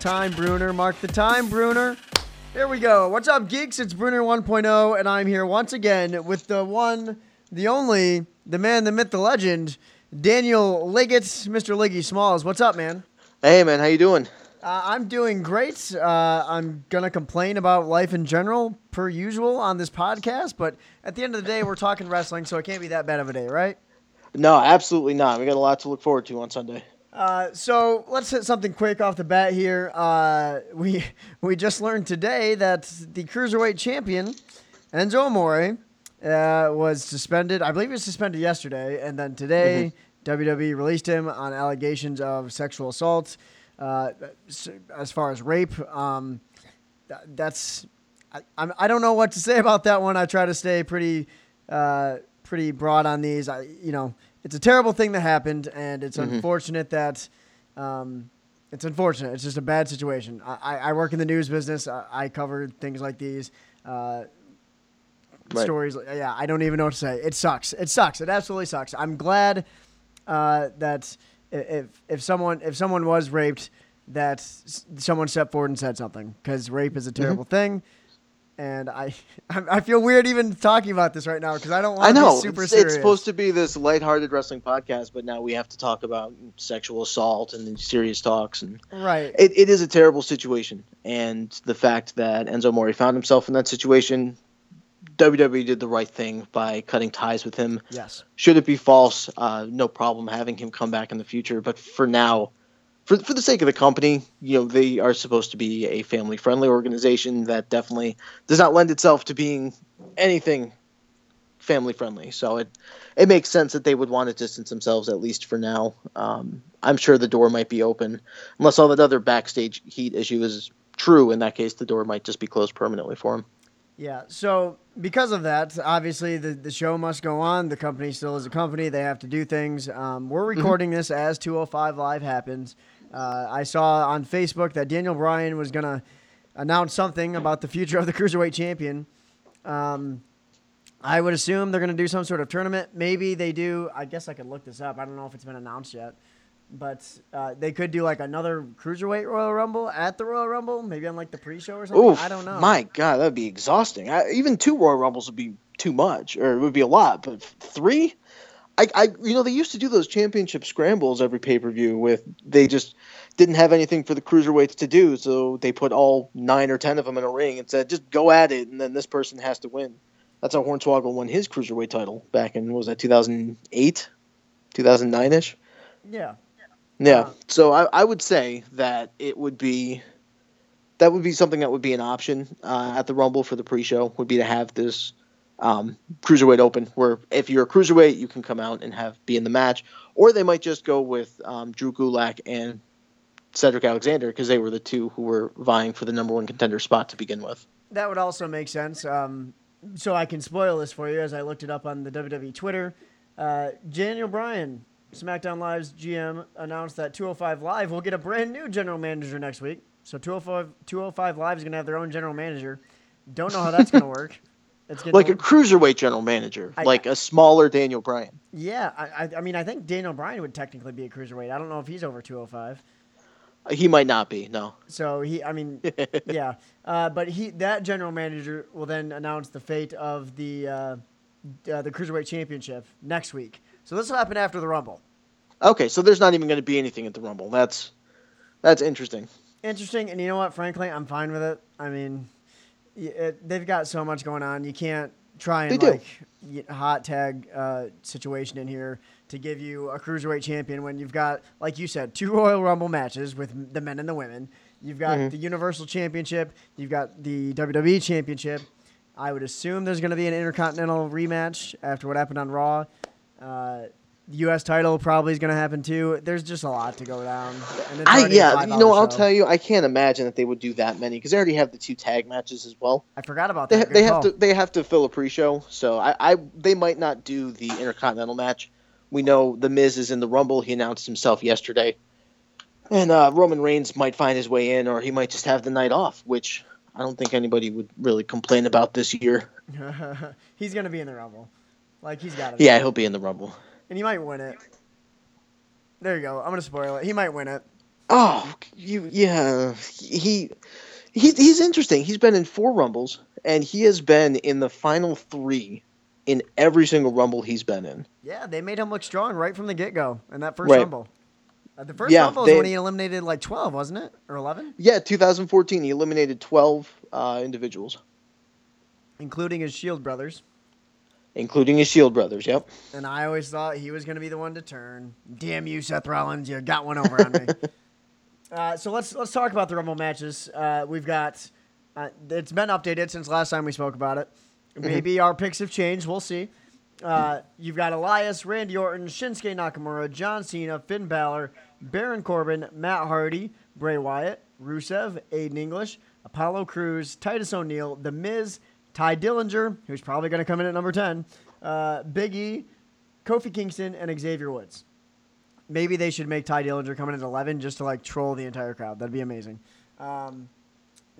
time, Bruner. Mark the time, Bruner. Here we go. What's up, geeks? It's Bruner 1.0, and I'm here once again with the one, the only, the man, the myth, the legend, Daniel Liggett, Mr. Liggy Smalls. What's up, man? Hey, man, how you doing? Uh, I'm doing great. Uh, I'm gonna complain about life in general, per usual, on this podcast. But at the end of the day, we're talking wrestling, so it can't be that bad of a day, right? No, absolutely not. We got a lot to look forward to on Sunday. Uh, so let's hit something quick off the bat here. Uh, we we just learned today that the cruiserweight champion Enzo Amore uh, was suspended. I believe he was suspended yesterday, and then today WWE released him on allegations of sexual assault. Uh, as far as rape, um, th- that's I, I'm, I don't know what to say about that one. I try to stay pretty uh, pretty broad on these. I you know it's a terrible thing that happened, and it's unfortunate that um, it's unfortunate. It's just a bad situation. I, I, work in the news business. I, I cover things like these. Uh, Right. Stories, yeah, I don't even know what to say. It sucks. It sucks. It absolutely sucks. I'm glad uh, that if if someone if someone was raped, that s- someone stepped forward and said something because rape is a Mm-hmm. terrible thing. And I, I feel weird even talking about this right now because I don't want I to know be super it's, serious. it's supposed to be this lighthearted wrestling podcast, but now we have to talk about sexual assault and serious talks, and right. it, it is a terrible situation. And the fact that Enzo Amore found himself in that situation, WWE did the right thing by cutting ties with him. yes. Should it be false, uh, no problem having him come back in the future. But for now, for, for the sake of the company, you know, they are supposed to be a family friendly organization that definitely does not lend itself to being anything family friendly. So it it makes sense that they would want to distance themselves at least for now. Um, I'm sure the door might be open unless all that other backstage heat issue is true. In that case, the door might just be closed permanently for him. Yeah. So because of that, obviously the, the show must go on. The company still is a company. They have to do things. Um, we're recording this as 205 Live happens. Uh, I saw on Facebook that Daniel Bryan was going to announce something about the future of the Cruiserweight Champion. Um, I would assume they're going to do some sort of tournament. Maybe they do. I guess I could look this up. I don't know if it's been announced yet. But uh, they could do like another Cruiserweight Royal Rumble at the Royal Rumble, maybe on like the pre show or something. Oof, I don't know. My God, that'd be exhausting. I, even two Royal Rumbles would be too much, or it would be a lot. But three, I, I, you know, they used to do those championship scrambles every pay per view with they just didn't have anything for the cruiserweights to do, so they put all nine or ten of them in a ring and said, just go at it, and then this person has to win. That's how Hornswoggle won his cruiserweight title back in what was that 2008, 2009 ish. Yeah. Yeah. Uh, so I, I would say that it would be that would be something that would be an option uh, at the Rumble for the pre-show would be to have this um, cruiserweight open where if you're a cruiserweight you can come out and have be in the match, or they might just go with um, Drew Gulak and Cedric Alexander because they were the two who were vying for the number one contender spot to begin with. That would also make sense. Um, so I can spoil this for you as I looked it up on the WWE Twitter. Uh, Daniel Bryan, SmackDown Live's GM, announced that 205 Live will get a brand new general manager next week. So 205, 205 Live is going to have their own general manager. Don't know how that's going to work. It's Like a cruiserweight general manager, I- like a smaller Daniel Bryan. yeah, I, I, mean, I think Daniel Bryan would technically be a cruiserweight. I don't know if he's over 205. He might not be, no. So he, I mean, yeah, uh, but he that general manager will then announce the fate of the uh, uh, the cruiserweight championship next week. So this will happen after the Rumble. Okay, so there's not even going to be anything at the Rumble. That's that's interesting. Interesting, and you know what? Frankly, I'm fine with it. I mean, it, they've got so much going on. You can't try and They like hot tag uh, situation in here to give you a cruiserweight champion when you've got, like you said, two Royal Rumble matches with the men and the women. You've got Mm-hmm. the Universal Championship. You've got the WWE Championship. I would assume there's going to be an Intercontinental rematch after what happened on Raw. Uh, U.S. title probably is going to happen too. There's just a lot to go down. And I yeah, you know, I'll show. tell you, I can't imagine that they would do that many because they already have the two tag matches as well. I forgot about that. ha- they have to they have to fill a pre-show, so I, I they might not do the Intercontinental match. We know the Miz is in the Rumble. He announced himself yesterday, and uh, Roman Reigns might find his way in, or he might just have the night off, which I don't think anybody would really complain about this year. he's gonna be in the Rumble. Like he's got. Yeah, he'll be in the Rumble. And he might win it. There you go. I'm gonna spoil it. He might win it. Oh, you yeah. He he's he's interesting. He's been in four rumbles and he has been in the final 3 in every single rumble he's been in. Yeah, they made him look strong right from the get go in that first Right. rumble. Uh, the first Yeah, rumble they- is when he eliminated like twelve, wasn't it, or eleven, Yeah, 2014 he eliminated 12 uh, individuals, including his Shield brothers. Including his Shield brothers. Yep. And I always thought he was going to be the one to turn. Damn you, Seth Rollins! You got one over on me. Uh, so let's let's talk about the Rumble matches. Uh, we've got uh, it's been updated since last time we spoke about it. Maybe our picks have changed. We'll see. Uh, you've got Elias, Randy Orton, Shinsuke Nakamura, John Cena, Finn Balor, Baron Corbin, Matt Hardy, Bray Wyatt, Rusev, Aiden English, Apollo Crews, Titus O'Neil, The Miz, Tye Dillinger, who's probably going to come in at number 10, uh, Big E, Kofi Kingston, and Xavier Woods. Maybe they should make Tye Dillinger come in at 11 just to like troll the entire crowd. That'd be amazing. Um,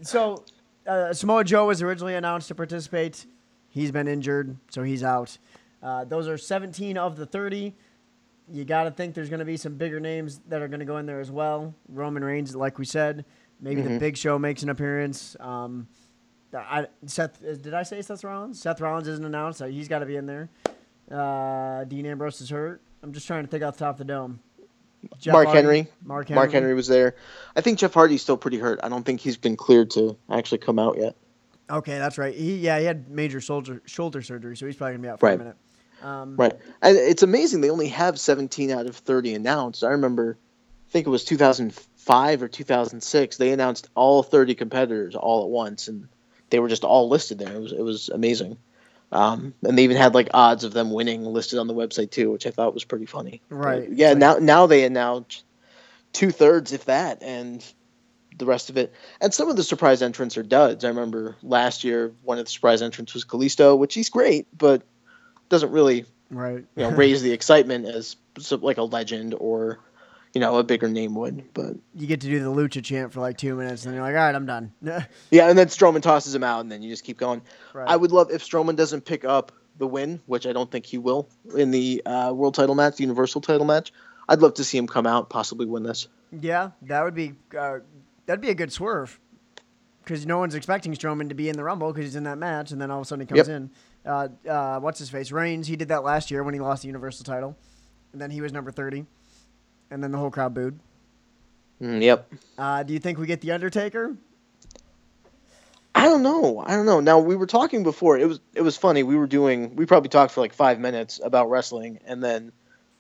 so uh, Samoa Joe was originally announced to participate. He's been injured, so he's out. Uh, those are 17 of the 30. You got to think there's going to be some bigger names that are going to go in there as well. Roman Reigns, like we said. Maybe the Big Show makes an appearance. Um, I, Seth, did I say Seth Rollins? Seth Rollins isn't announced. So he's got to be in there. Uh, Dean Ambrose is hurt. I'm just trying to think off the top of the dome. Jeff Mark Hardy- Henry. Mark Henry. Mark Henry was there. I think Jeff Hardy's still pretty hurt. I don't think he's been cleared to actually come out yet. Okay, that's right. He yeah, he had major shoulder shoulder surgery, so he's probably gonna be out for a minute. Um, Right. And it's amazing they only have 17 out of 30 announced. I remember, I think it was 2005 or 2006. They announced all 30 competitors all at once, and they were just all listed there. It was it was amazing. Um, and they even had like odds of them winning listed on the website too, which I thought was pretty funny. Right. But, yeah. Now now they announced two thirds, if that, and the rest of it. And some of the surprise entrants are duds. I remember last year one of the surprise entrants was Kalisto, which he's great, but doesn't really Right. you know raise the excitement as like a legend or you know a bigger name would. But You get to do the lucha chant for like two minutes, and then you're like, all right, I'm done. yeah, and then Strowman tosses him out, and then you just keep going. right. I would love if Strowman doesn't pick up the win, which I don't think he will in the uh, world title match, the Universal title match. I'd love to see him come out, possibly win this. yeah, that would be uh, that'd be a good swerve because no one's expecting Strowman to be in the Rumble because he's in that match, and then all of a sudden he comes Yep. in. Uh, uh, what's his face? Reigns. He did that last year when he lost the Universal title, and then he was number thirty, and then the whole crowd booed. Mm, yep. Uh, do you think we get the Undertaker? I don't know. I don't know. Now we were talking before. It was it was funny. We were doing. We probably talked for like five minutes about wrestling, and then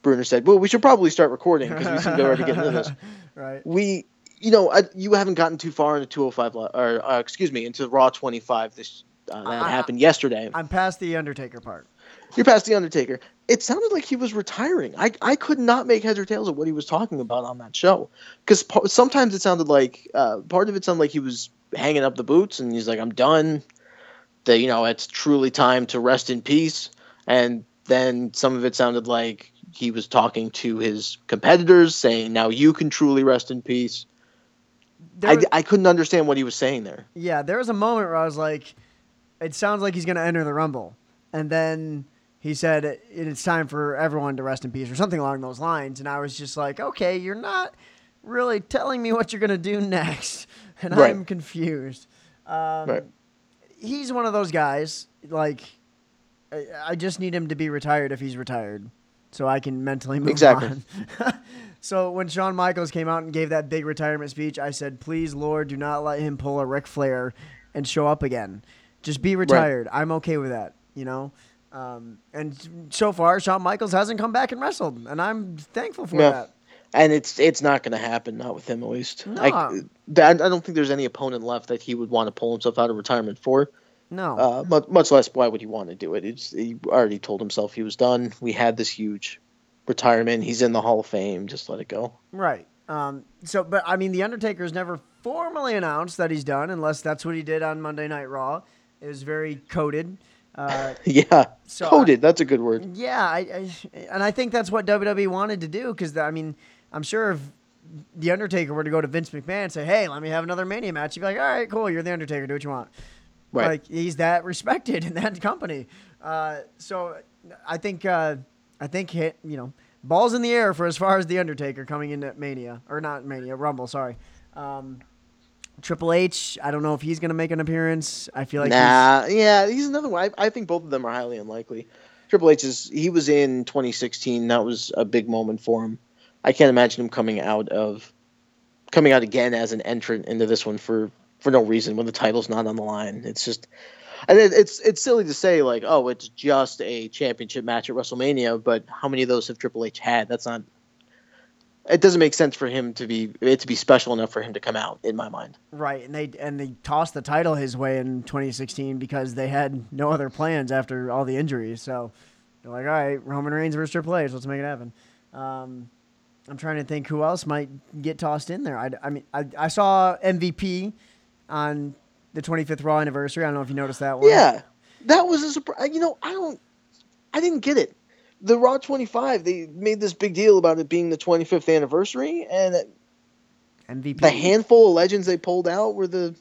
Bruner said, "Well, we should probably start recording because we seem to already get into this." right. we you know I, you haven't gotten too far into 205 or uh, excuse me into raw 25 this uh, that I- happened yesterday I'm past the Undertaker part. You're past the undertaker. It sounded like he was retiring. I, I could not make heads or tails of what he was talking about on that show. Because sometimes it sounded like uh, part of it sounded like he was hanging up the boots and he's like i'm done. That you know it's truly time to rest in peace. And then some of it sounded like he was talking to his competitors saying now you can truly rest in peace. There I, I couldn't understand what he was saying there. Yeah, there was a moment where I was like, it sounds like he's going to enter the Rumble. And then he said, it, it's time for everyone to rest in peace or something along those lines. And I was just like, okay, you're not really telling me what you're going to do next. And Right. I'm confused. Um, Right. He's one of those guys, like, I, I just need him to be retired if he's retired so I can mentally move on. Exactly. on. so when Shawn Michaels came out and gave that big retirement speech, I said, "Please, Lord, do not let him pull a Ric Flair and show up again. Just be retired. I'm okay with that, you know." Um, and so far, Shawn Michaels hasn't come back and wrestled, and I'm thankful for Yeah. that. And it's it's not going to happen, not with him at least. No. I, I don't think there's any opponent left that he would want to pull himself out of retirement for. No, Uh, much, much less, why would he want to do it? It's, he already told himself he was done. We had this huge retirement. He's in the Hall of Fame. Just let it go. right. Um, so, but I mean, the Undertaker's never formally announced that he's done, unless that's what he did on Monday Night Raw. It was very coded. Uh, yeah, So coded. that's a good word. Yeah, I, I and I think that's what WWE wanted to do because I mean, I'm sure if the Undertaker were to go to Vince McMahon and say, "Hey, let me have another Mania match," he'd be like, "All right, cool, you're the Undertaker, do what you want." Right. Like he's that respected in that company. Uh, so I think uh, I think he- you know balls in the air for as far as the Undertaker coming into Mania or not Mania Rumble. Sorry. Um, Triple H, I don't know if he's going to make an appearance. I feel like nah, yeah, he's another one. I, I think both of them are highly unlikely. Triple H is he was in 2016. That was a big moment for him. I can't imagine him coming out of coming out again as an entrant into this one for for no reason when the title's not on the line. It's just and it, it's it's silly to say like, oh, it's just a championship match at WrestleMania, but how many of those have Triple H had? That's not. It doesn't make sense for him to be it to be special enough for him to come out in my mind. Right, and they and they tossed the title his way in 2016 because they had no other plans after all the injuries. So they're like, all right, Roman Reigns versus Triple H, let's make it happen. Um, I'm trying to think who else might get tossed in there. I, I mean, I, I saw MVP on the 25th Raw anniversary. I don't know if you noticed that one. Yeah, that was a surprise. You know, I don't, I didn't get it. The Raw 25, they made this big deal about it being the 25th anniversary, and MVP. the handful of legends they pulled out were the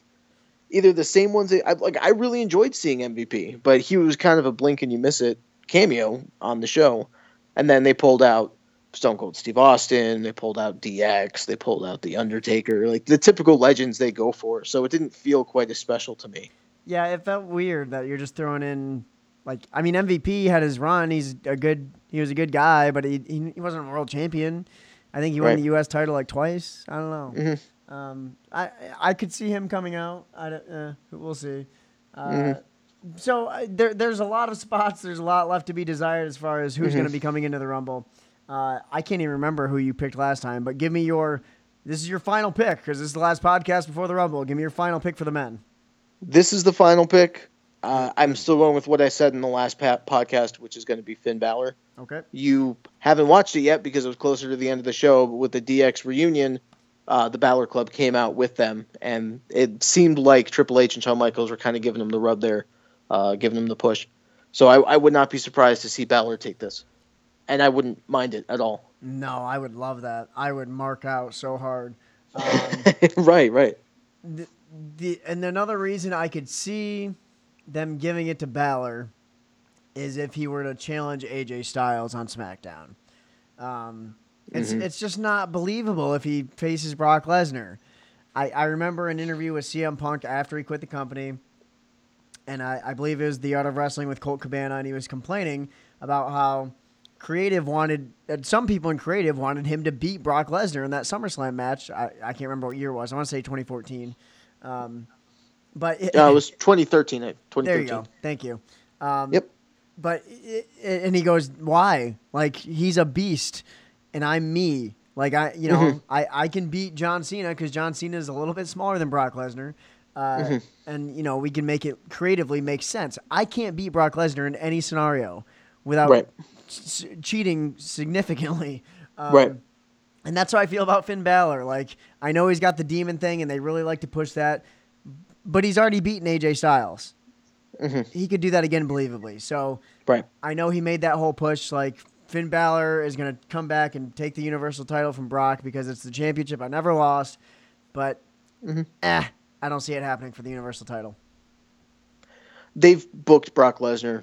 either the same ones. They, I, like I really enjoyed seeing MVP, but he was kind of a blink and you miss it cameo on the show, and then they pulled out Stone Cold Steve Austin, they pulled out DX, they pulled out The Undertaker, like the typical legends they go for. So it didn't feel quite as special to me. Yeah, it felt weird that you're just throwing in like I mean MVP had his run. He's a good he was a good guy, but he he, he wasn't a world champion. I think he won the U.S. title like twice. I don't know. Mhm. Um, I I could see him coming out. I don't- uh, we'll see. Uh, Mhm. So uh, there there's a lot of spots. There's a lot left to be desired as far as who's Mhm. going to be coming into the Rumble. Uh, I can't even remember who you picked last time, but give me your. This is your final pick because this is the last podcast before the Rumble. Give me your final pick for the men. This is the final pick. Uh, I'm still going with what I said in the last podcast, which is going to be Finn Balor. Okay. You haven't watched it yet because it was closer to the end of the show, but with the DX reunion, uh, the Balor Club came out with them, and it seemed like Triple H and Shawn Michaels were kind of giving them the rub there, uh, giving them the push. So I, I would not be surprised to see Balor take this, and I wouldn't mind it at all. No, I would love that. I would mark out so hard. Um, right, right. the, the and another reason I could see them giving it to Balor is if he were to challenge AJ Styles on SmackDown. Um, it's Mhm. it's just not believable if he faces Brock Lesnar. I, I remember an interview with CM Punk after he quit the company, and I, I believe it was the Art of Wrestling with Colt Cabana, and he was complaining about how creative wanted uh, some people in creative wanted him to beat Brock Lesnar in that SummerSlam match. I, I can't remember what year it was. I want to say 2014. Um, but it, Uh, it was 2013. 2013. there you go. Thank you. Um, Yep. But i i and he goes, "Why? Like he's a beast, and I'm me. Like I, you know, Mhm. I, I can beat John Cena because John Cena is a little bit smaller than Brock Lesnar, uh, Mhm. and you know we can make it creatively make sense. I can't beat Brock Lesnar in any scenario without Right. s- cheating significantly. Um, Right. And that's how I feel about Finn Balor. Like I know he's got the demon thing, and they really like to push that, but he's already beaten AJ Styles. Mhm. He could do that again believably. So Right. I know he made that whole push. Like Finn Balor is going to come back and take the Universal title from Brock because it's the championship I never lost. But Mhm. eh, I don't see it happening for the Universal title. They've booked Brock Lesnar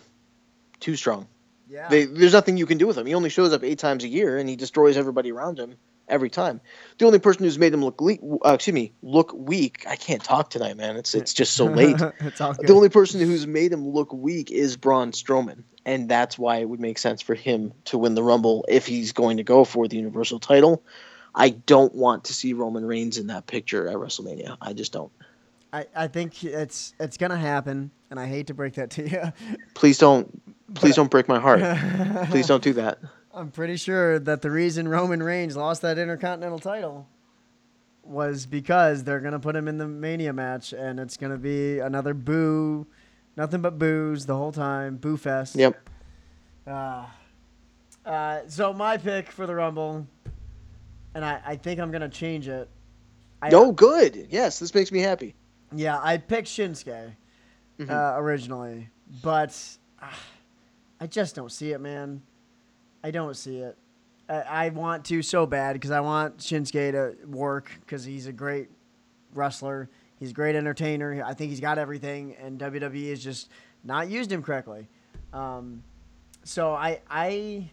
too strong. Yeah. They, there's nothing you can do with him. He only shows up eight times a year, and he destroys everybody around him every time. The only person who's made him look le- uh, excuse me look weak. I can't talk tonight, man. It's it's just so late. it's all good. the only person who's made him look weak is Braun Strowman, and that's why it would make sense for him to win the Rumble if he's going to go for the Universal title. I don't want to see Roman Reigns in that picture at WrestleMania. I just don't. I, I think it's it's going to happen, and I hate to break that to you. Please don't. Please don't break my heart. Please don't do that. I'm pretty sure that the reason Roman Reigns lost that Intercontinental title was because they're gonna put him in the Mania match, and it's gonna be another boo, nothing but boos the whole time, boo fest. Yep. Uh, uh, so my pick for the Rumble, and I, I think I'm gonna change it. I, No, good. Yes, this makes me happy. Yeah, I picked Shinsuke Mhm. uh, originally, but ah, I just don't see it, man. I don't see it. I, I want to so bad because I want Shinsuke to work because he's a great wrestler. He's a great entertainer. I think he's got everything, and WWE has just not used him correctly. Um, so I I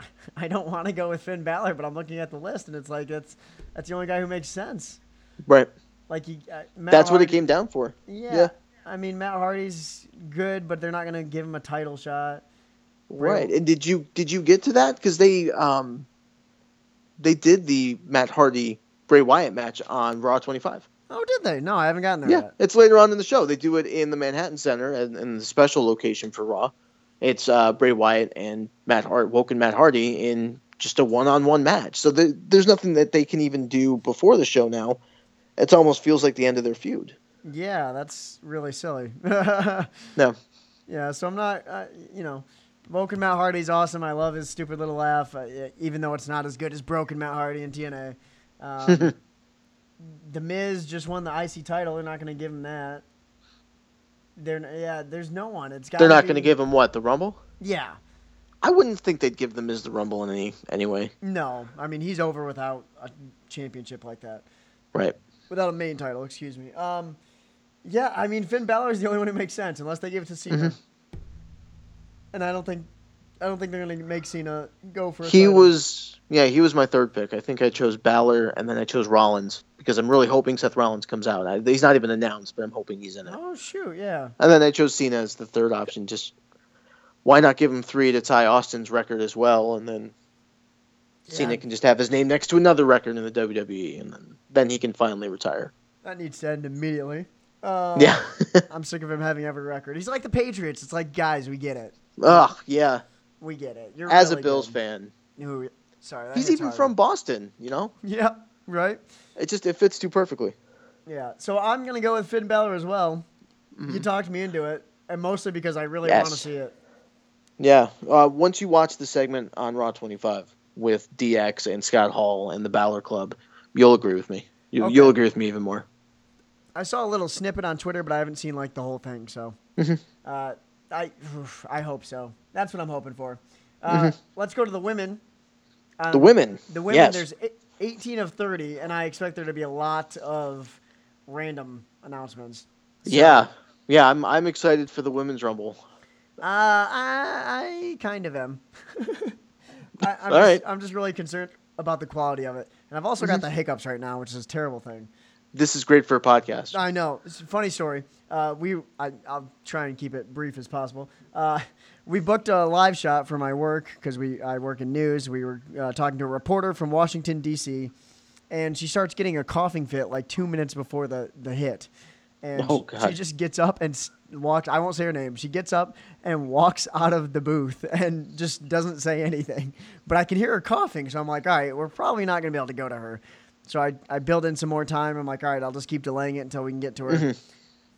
I don't want to go with Finn Balor, but I'm looking at the list and it's like that's that's the only guy who makes sense. Right. Like he, uh, That's what it came down for. Yeah. Yeah. I mean, Matt Hardy's good, but they're not gonna give him a title shot. Right. And did you did you get to that? Because they um they did the Matt Hardy Bray Wyatt match on Raw 25. Oh, did they? No, I haven't gotten there Yeah, yet. it's later on in the show. They do it in the Manhattan Center and in the special location for Raw. It's uh, Bray Wyatt and Matt Hart, Woken Matt Hardy in just a one-on-one match. So the, there's nothing that they can even do before the show now. It almost feels like the end of their feud. Yeah, that's really silly. No, Yeah, so I'm not, uh, you know, Broken Matt Hardy's awesome. I love his stupid little laugh, uh, even though it's not as good as Broken Matt Hardy in TNA. Um, the Miz just won the IC title. They're not going to give him that. They're yeah. There's no one. It's got. they're not going to give him what the Rumble. Yeah. I wouldn't think they'd give the as the Rumble in any anyway. No. I mean, he's over without a championship like that. Right. Without a main title, excuse me. Um, yeah. I mean, Finn Balor is the only one who makes sense, unless they give it to Cena. Mm-hmm. And I don't think, I don't think they're going to make Cena go for. He title. was yeah, he was my third pick. I think I chose Balor and then I chose Rollins because I'm really hoping Seth Rollins comes out. I, he's not even announced, but I'm hoping he's in it. Oh shoot! Yeah. And then I chose Cena as the third option. Just why not give him three to tie Austin's record as well, and then Cena can just have his name next to another record in the WWE, and then then he can finally retire. That needs to end immediately. Uh, yeah. I'm sick of him having every record. He's like the Patriots. It's like, guys, we get it. Ugh. Yeah. We get it. You're As really a Bills good. fan, Ooh, sorry. he's even hard. from Boston. You know, Yeah. Right. it just it fits too perfectly. Yeah. So I'm gonna go with Finn Balor as well. You talked me into it, and mostly because I really Mm-hmm. Yes. want to see it. Yeah. Uh, once you watch the segment on Raw 25 with DX and Scott Hall and the Balor Club, you'll agree with me. You, Okay. You'll agree with me even more. I saw a little snippet on Twitter, but I haven't seen like the whole thing. So, Mm-hmm. uh, I I hope so. That's what I'm hoping for. Uh, Let's go to the women. Um, Mm-hmm. The women. The women. Yes. There's 18 of 30, and I expect there to be a lot of random announcements. So, yeah. Yeah. I'm I'm excited for the women's rumble. Uh, I, I kind of am. I, I'm, All just, right. I'm just really concerned about the quality of it, and I've also got Mm-hmm. the hiccups right now, which is a terrible thing. This is great for a podcast. I know. It's a funny story. Uh, we, I, I'll try and keep it brief as possible. Uh, we booked a live shot for my work because we, I work in news. We were uh, talking to a reporter from Washington D.C., and she starts getting a coughing fit like two minutes before the the hit, and Oh, she just gets up and walks. I won't say her name. She gets up and walks out of the booth and just doesn't say anything. But I can hear her coughing, so I'm like, all right, we're probably not gonna be able to go to her. So I, I build in some more time. I'm like, all right, I'll just keep delaying it until we can get to her. Mm-hmm.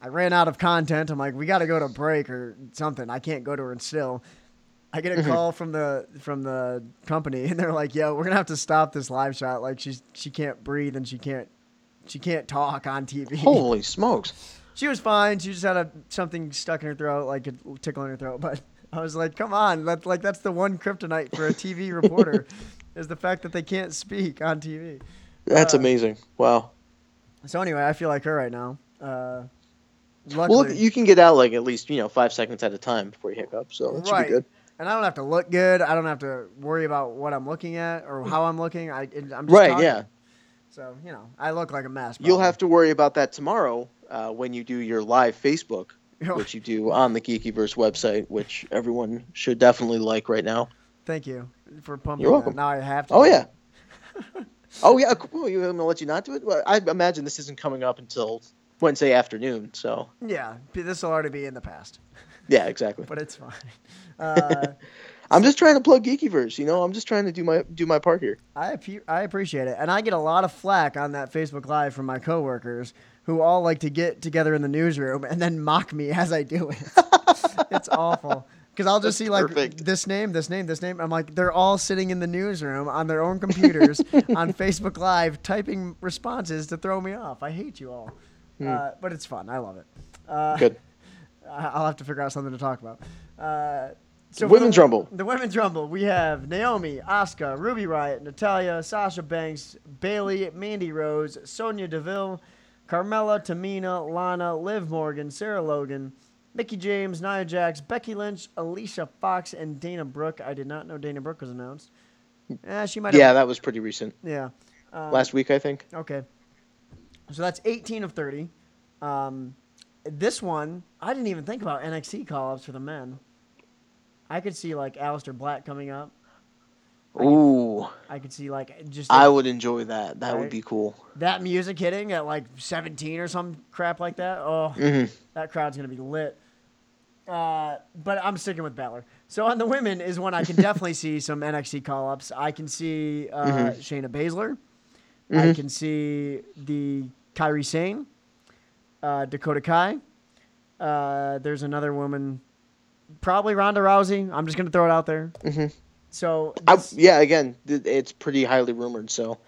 I ran out of content. I'm like, we got to go to break or something. I can't go to her and still. I get a mm-hmm. call from the from the company, and they're like, "Yo, we're gonna have to stop this live shot. Like, she's she can't breathe and she can't she can't talk on TV." Holy smokes. she was fine. She just had a something stuck in her throat, like a tickle in her throat. But I was like, "Come on, that's like that's the one kryptonite for a TV reporter, is the fact that they can't speak on TV." That's Uh, amazing. Wow. So anyway, I feel like her right now. Uh, Well, luckily, look, you can get out like at least you know five seconds at a time before you hiccup, so that should Right. be good. and I don't have to look good. I don't have to worry about what I'm looking at or how I'm looking. I, just Right, talking. yeah. So you know, I look like a mess. You'll have to worry about that tomorrow uh, when you do your live Facebook, which you do on the Geekyverse website, which everyone should definitely like right now. Thank you for pumping. You're that. welcome. Now I have to. Oh yeah. oh yeah. Cool. You gonna let you not do it? Well, I imagine this isn't coming up until Wednesday afternoon. So Yeah, this will already be in the past, yeah, exactly. but it's fine. Uh, I'm just trying to plug Geekyverse. You know, I'm just trying to do my do my part here. I I appreciate it, and I get a lot of flack on that Facebook Live from my coworkers who all like to get together in the newsroom and then mock me as I do it. it's awful because I'll just That's see like perfect. this name, this name, this name. I'm like, they're all sitting in the newsroom on their own computers on Facebook Live typing responses to throw me off. I hate you all, uh, but it's fun. I love it. Uh, Hmm. Good. I'll have to figure out something to talk about. Uh, so Women's the, Rumble. The women's rumble. We have Naomi, Asuka, Ruby Riott, Natalya, Sasha Banks, Bayley, Mandy Rose, Sonya Deville, Carmella, Tamina, Lana, Liv Morgan, Sarah Logan, Mickie James, Nia Jax, Becky Lynch, Alicia Fox, and Dana Brooke. I did not know Dana Brooke was announced. Eh, she might. Yeah, that was pretty recent. yeah. Um, Last week, I think. Okay. So that's 18 of 30. Um, this one, I didn't even think about NXT call ups for the men. I could see like Aleister Black coming up. Ooh, I could see like just I would enjoy that. That Right. would be cool. that music hitting at like 17 or some crap like that. Oh, hmm that crowd's gonna be lit. Uh, but I'm sticking with Balor. So on the women is one I can definitely see some NXT call ups. I can see uh, Mhm. Shayna Baszler. I Mhm. can see the Kairi Sane, uh, Dakota Kai. Uh, there's another woman, probably Ronda Rousey. I'm just gonna throw it out there. Mhm. So I, yeah, again, it's pretty highly rumored, so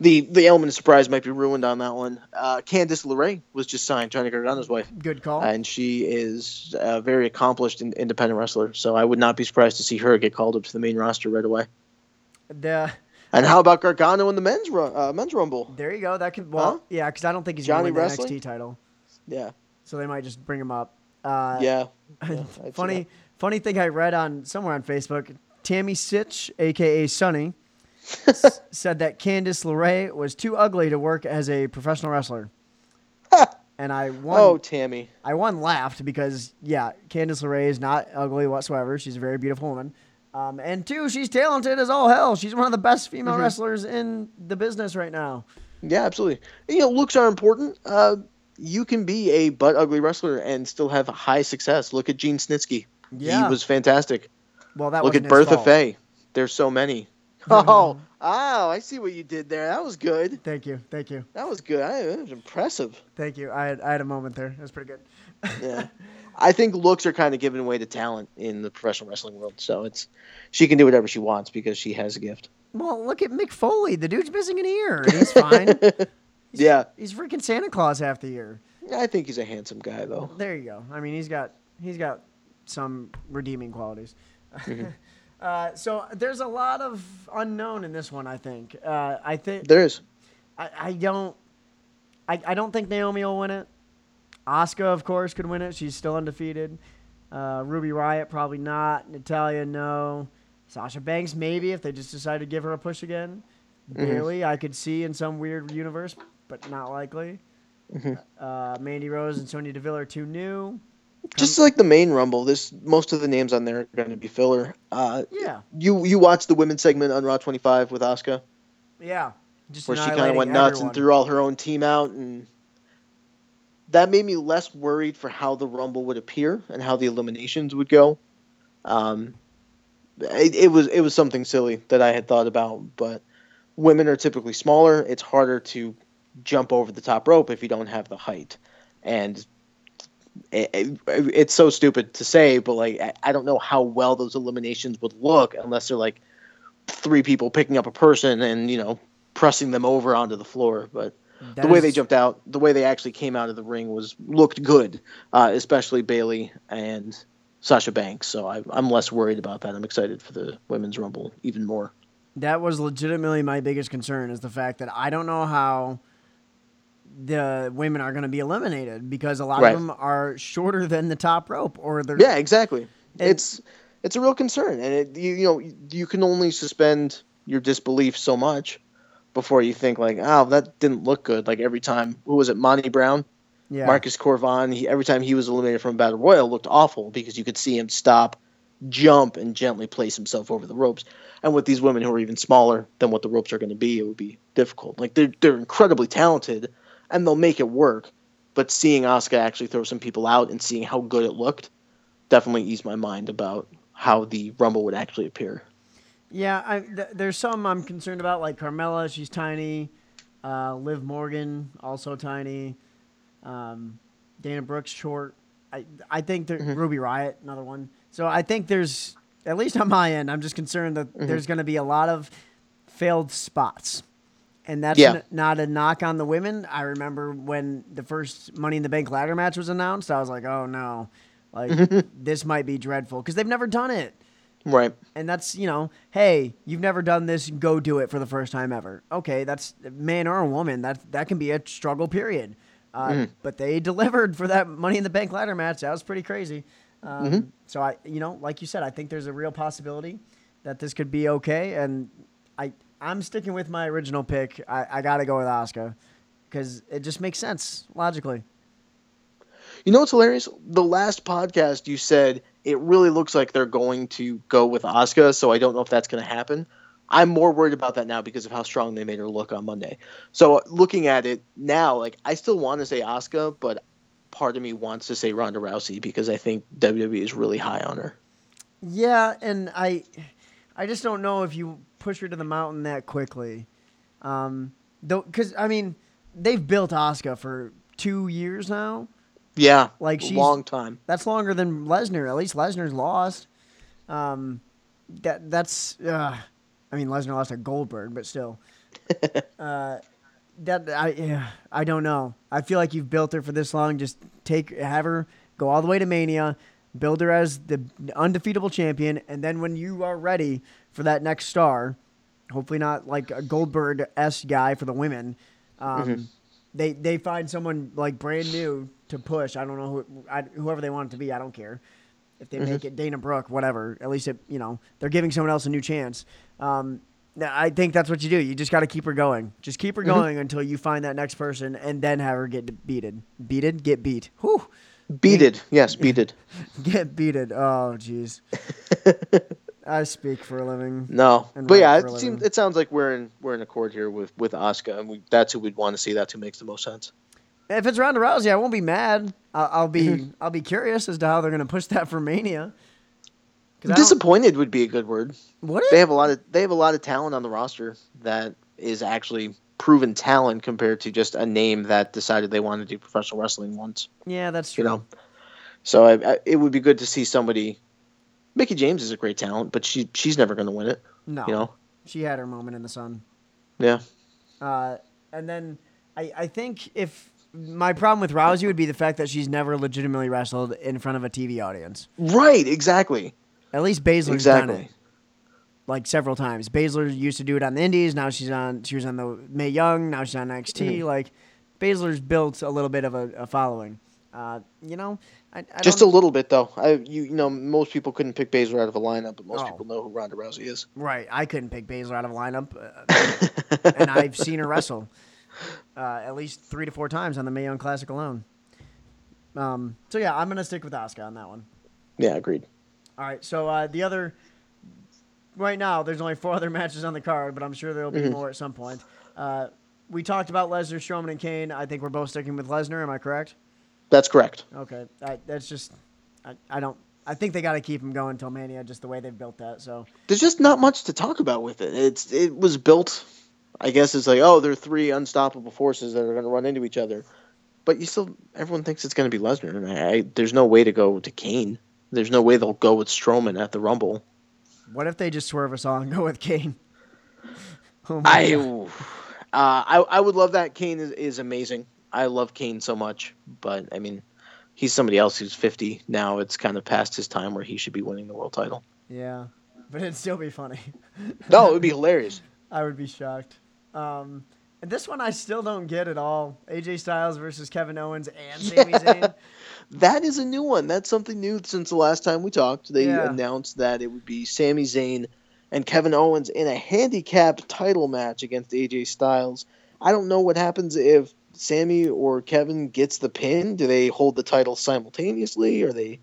the the element of surprise might be ruined on that one. Uh, Candice LeRae was just signed, Johnny Gargano's wife, good call. and she is a very accomplished in, independent wrestler. So I would not be surprised to see her get called up to the main roster right away. the And how about Gargano in the men's uh, men's rumble? there you go. That can well Huh? yeah, because I don't think he's Johnny gonna win the? NXT title, Yeah, so they might just bring him up. Uh, yeah. yeah, funny, funny thing I read on somewhere on Facebook. Tammy Sytch, aka Sunny, said that Candice LeRae was too ugly to work as a professional wrestler. And I one, Oh, Tammy. I one laughed because yeah, Candice LeRae is not ugly whatsoever. She's a very beautiful woman. Um, and two, she's talented as all hell. She's one of the best female Mhm. wrestlers in the business right now. Yeah, absolutely. You know, looks are important. Uh, you can be a butt ugly wrestler and still have high success. Look at Gene Snitsky. Yeah. He was fantastic. Well, that Look at Bertha fault. Faye. There's so many. Oh, oh, I see what you did there. That was good. Thank you, thank you, That was good. I, that was impressive. thank you. I had, I had a moment there. It was pretty good. Yeah. I think looks are kind of giving way to talent in the professional wrestling world. So it's she can do whatever she wants because she has a gift. Well, look at Mick Foley. The dude's missing an ear, he's fine. yeah. he's freaking Santa Claus half the year. I think he's a handsome guy though. There you go. I mean, he's got he's got some redeeming qualities. Mm-hmm. uh, so there's a lot of unknown in this one. I think. Uh, I think There is. I, I don't. I, I don't think Naomi will win it. Asuka, of course, could win it. She's still undefeated. Uh, Ruby Riott, probably not. Natalya, no. Sasha Banks, maybe, if they just decide to give her a push again. Mhm. Bayley, I could see in some weird universe, but not likely. Mhm. Uh, Mandy Rose and Sonya Deville are too new. Just like the main rumble, this most of the names on there are going to be filler. Uh, Yeah, you you watched the women's segment on Raw 25 with Asuka, yeah. Just where she kind of went nuts everyone. and threw all her own team out, and that made me less worried for how the rumble would appear and how the eliminations would go. Um, it, it was it was something silly that I had thought about, but women are typically smaller. It's harder to jump over the top rope if you don't have the height, and it, it- it's so stupid to say, but like I- I don't know how well those eliminations would look unless they're like three people picking up a person and you know pressing them over onto the floor. But That the way they jumped out, the way they actually came out of the ring was looked good, uh, especially Bayley and Sasha Banks. So I, I'm less worried about that. I'm excited for the women's rumble even more. That was legitimately my biggest concern is the fact that I don't know how the women are going to be eliminated because a lot Right. of them are shorter than the top rope or they're Yeah, exactly. It's it's a real concern, and it, you, you know you can only suspend your disbelief so much before you think like, oh, that didn't look good. Like every time, who was it, Monty Brown? yeah. Marcus Cor Von, he, every time he was eliminated from a battle royal, looked awful because you could see him stop, jump, and gently place himself over the ropes. And with these women who are even smaller than what the ropes are going to be, it would be difficult. Like they're they're incredibly talented, and they'll make it work. But seeing Asuka actually throw some people out and seeing how good it looked, definitely eased my mind about how the Rumble would actually appear. Yeah, I, th- there's some I'm concerned about, like Carmella, she's tiny. Uh, Liv Morgan, also tiny. Um, Dana Brooks, short. I I think that Mhm. Ruby Riott, another one. So I think there's, at least on my end, I'm just concerned that Mhm. there's going to be a lot of failed spots. And that's Yeah. n- not a knock on the women. I remember when the first Money in the Bank ladder match was announced, I was like, oh no, like this might be dreadful because they've never done it. Right. And that's, you know, hey, you've never done this, go do it for the first time ever. Okay, that's man or a woman, that that can be a struggle period. Uh, Mhm. But they delivered for that Money in the Bank ladder match. That was pretty crazy. Um, Mhm. So I, you know, like you said, I think there's a real possibility that this could be okay. And I, I'm sticking with my original pick. I, I got to go with Asuka because it just makes sense logically. You know what's hilarious? The last podcast you said it really looks like they're going to go with Asuka, so I don't know if that's going to happen. I'm more worried about that now because of how strong they made her look on Monday. So looking at it now, like I still want to say Asuka, but part of me wants to say Ronda Rousey because I think WWE is really high on her. Yeah, and I, I just don't know if you push her to the mountain that quickly, um, though, because I mean, they've built Asuka for two years now. Yeah, Like, a she's- long time. That's longer than Lesnar. At least Lesnar's lost. Um, that that's. Uh, I mean, Lesnar lost to Goldberg, but still. uh, that I yeah, I don't know. I feel like you've built her for this long. Just take have her go all the way to Mania, build her as the undefeatable champion, and then when you are ready for that next star, hopefully not like a Goldberg s guy for the women. Um, Mhm. They they find someone like brand new to push. I don't know who I, whoever they want it to be. I don't care if they make it Dana Brooke, whatever. At least it you know they're giving someone else a new chance. Um, I think that's what you do. You just got to keep her going. Just keep her going until you find that next person, and then have her get beated. Beated, get beat. Whew. Beated, yes, beated. Get beated. Oh, jeez. I speak for a living. No, but yeah, it seems it sounds like we're in we're in accord here with with Asuka, and we, that's who we'd want to see. That's who makes the most sense. If it's Ronda Rousey, I won't be mad. I'll, I'll be Mm-hmm. I'll be curious as to how they're going to push that for Mania. Disappointed would be a good word. Would They have a lot of they have a lot of talent on the roster that is actually proven talent compared to just a name that decided they wanted to do professional wrestling once. Yeah, that's true. You know, so I, I, it would be good to see somebody. Mickie James is a great talent, but she she's never going to win it. no, You know, she had her moment in the sun. yeah. Uh, and then I, I think if my problem with Rousey would be the fact that she's never legitimately wrestled in front of a TV audience. Right, exactly, At least Baszler's done exactly. it like several times. Baszler used to do it on the Indies. Now she's on. She was on the Mae Young. Now she's on NXT. Mm-hmm. Like Baszler's built a little bit of a, a following. Uh, you know, I, I Just a little bit though. I you, you know most people couldn't pick Baszler out of a lineup, but most Oh. people know who Ronda Rousey is. right. I couldn't pick Baszler out of a lineup, uh, and I've seen her wrestle uh, at least three to four times on the Mae Young Classic alone. Um, so yeah, I'm gonna stick with Asuka on that one. yeah, agreed. All right. So uh, the other, right now, there's only four other matches on the card, but I'm sure there'll be Mhm. more at some point. Uh, we talked about Lesnar, Strowman, and Kane. I think we're both sticking with Lesnar. Am I correct? That's correct. Okay. I, that's just, I, I don't. I think they got to keep him going until Mania, just the way they've built that. So There's just not much to talk about with it. It's it was built, I guess it's like oh they're three unstoppable forces that are going to run into each other, but you still everyone thinks it's going to be Lesnar, and I, I there's no way to go to Kane. There's no way they'll go with Strowman at the Rumble. what if they just swerve us all and go with Kane? Oh I, uh, I I would love that. Kane is, is amazing. I love Kane so much, but I mean, he's somebody else who's 50 now. It's kind of past his time where he should be winning the world title. Yeah, but it'd still be funny. No, it would be hilarious. I would be shocked. Um, and this one I still don't get at all. AJ Styles versus Kevin Owens and Sami Zayn. That is a new one. That's something new since the last time we talked. They Yeah. announced that it would be Sami Zayn and Kevin Owens in a handicapped title match against AJ Styles. I don't know what happens if Sami or Kevin gets the pin. Do they hold the title simultaneously? Are they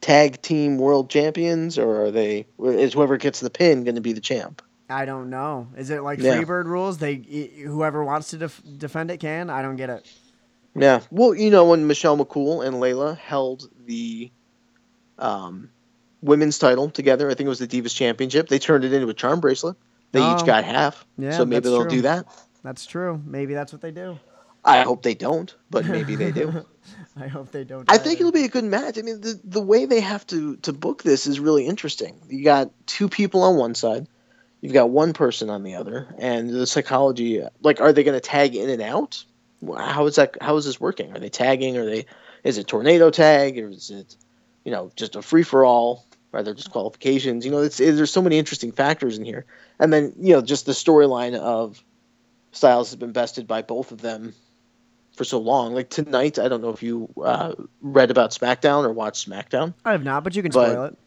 tag team world champions, or are they? Is whoever gets the pin going to be the champ? I don't know. Is it like Yeah. Freebird rules? They whoever wants to def- defend it can. I don't get it. Yeah. Well, you know, when Michelle McCool and Layla held the um, women's title together, I think it was the Divas Championship, they turned it into a charm bracelet. They Oh. each got half. Yeah, so maybe they'll true. do that. That's true. Maybe that's what they do. I hope they don't, but maybe they do. I hope they don't. I think it'll be a good match. I mean, the the way they have to to book this is really interesting. You got two people on one side, you've got one person on the other, and the psychology. Like, are they going to tag in and out? How is that? How is this working? Are they tagging? Are they? Is it tornado tag or is it, you know, just a free for all? Are there disqualifications? You know, it's it, there's so many interesting factors in here, and then you know, just the storyline of Styles has been bested by both of them for so long. Like tonight, I don't know if you uh, read about SmackDown or watched SmackDown. I have not, but you can But- spoil it.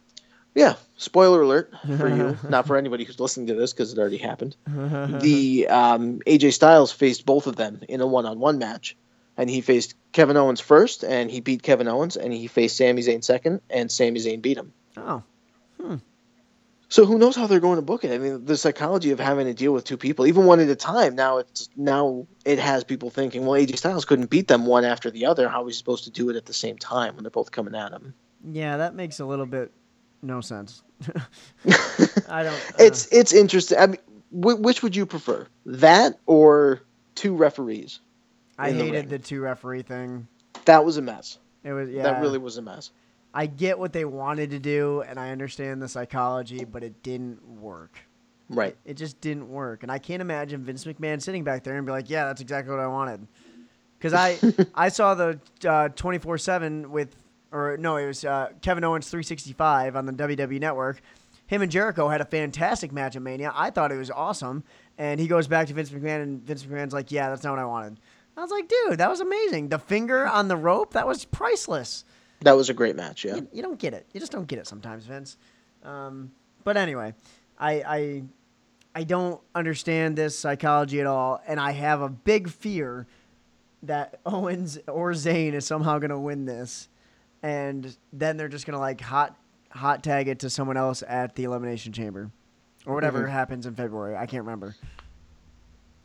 Yeah, spoiler alert for you, not for anybody who's listening to this because it already happened. the um, AJ Styles faced both of them in a one-on-one match, and he faced Kevin Owens first, and he beat Kevin Owens, and he faced Sami Zayn second, and Sami Zayn beat him. oh, So who knows how they're going to book it? I mean, the psychology of having to deal with two people, even one at a time. Now it's now it has people thinking, well, AJ Styles couldn't beat them one after the other. How are we supposed to do it at the same time when they're both coming at him? yeah, that makes a little bit no sense. I don't. uh, It's it's interesting. I mean, wh- which would you prefer, that or two referees? I in the hated the two referee thing. That was a mess. It was yeah. That really was a mess. I get what they wanted to do, and I understand the psychology, but it didn't work. Right. It just didn't work, and I can't imagine Vince McMahon sitting back there and be like, "Yeah, that's exactly what I wanted." Because I I saw the twenty four seven with, or no, it was uh, Kevin Owens three sixty five on the WWE Network. Him and Jericho had a fantastic match at Mania. I thought it was awesome, and he goes back to Vince McMahon, and Vince McMahon's like, "Yeah, that's not what I wanted." I was like, "Dude, that was amazing. The finger on the rope, that was priceless." That was a great match. Yeah. you, you don't get it. You just don't get it sometimes, Vince. Um, but anyway, I, I I don't understand this psychology at all, and I have a big fear that Owens or Zayn is somehow going to win this, and then they're just going to like hot hot tag it to someone else at the Elimination Chamber, or whatever Mhm. happens in February. I can't remember.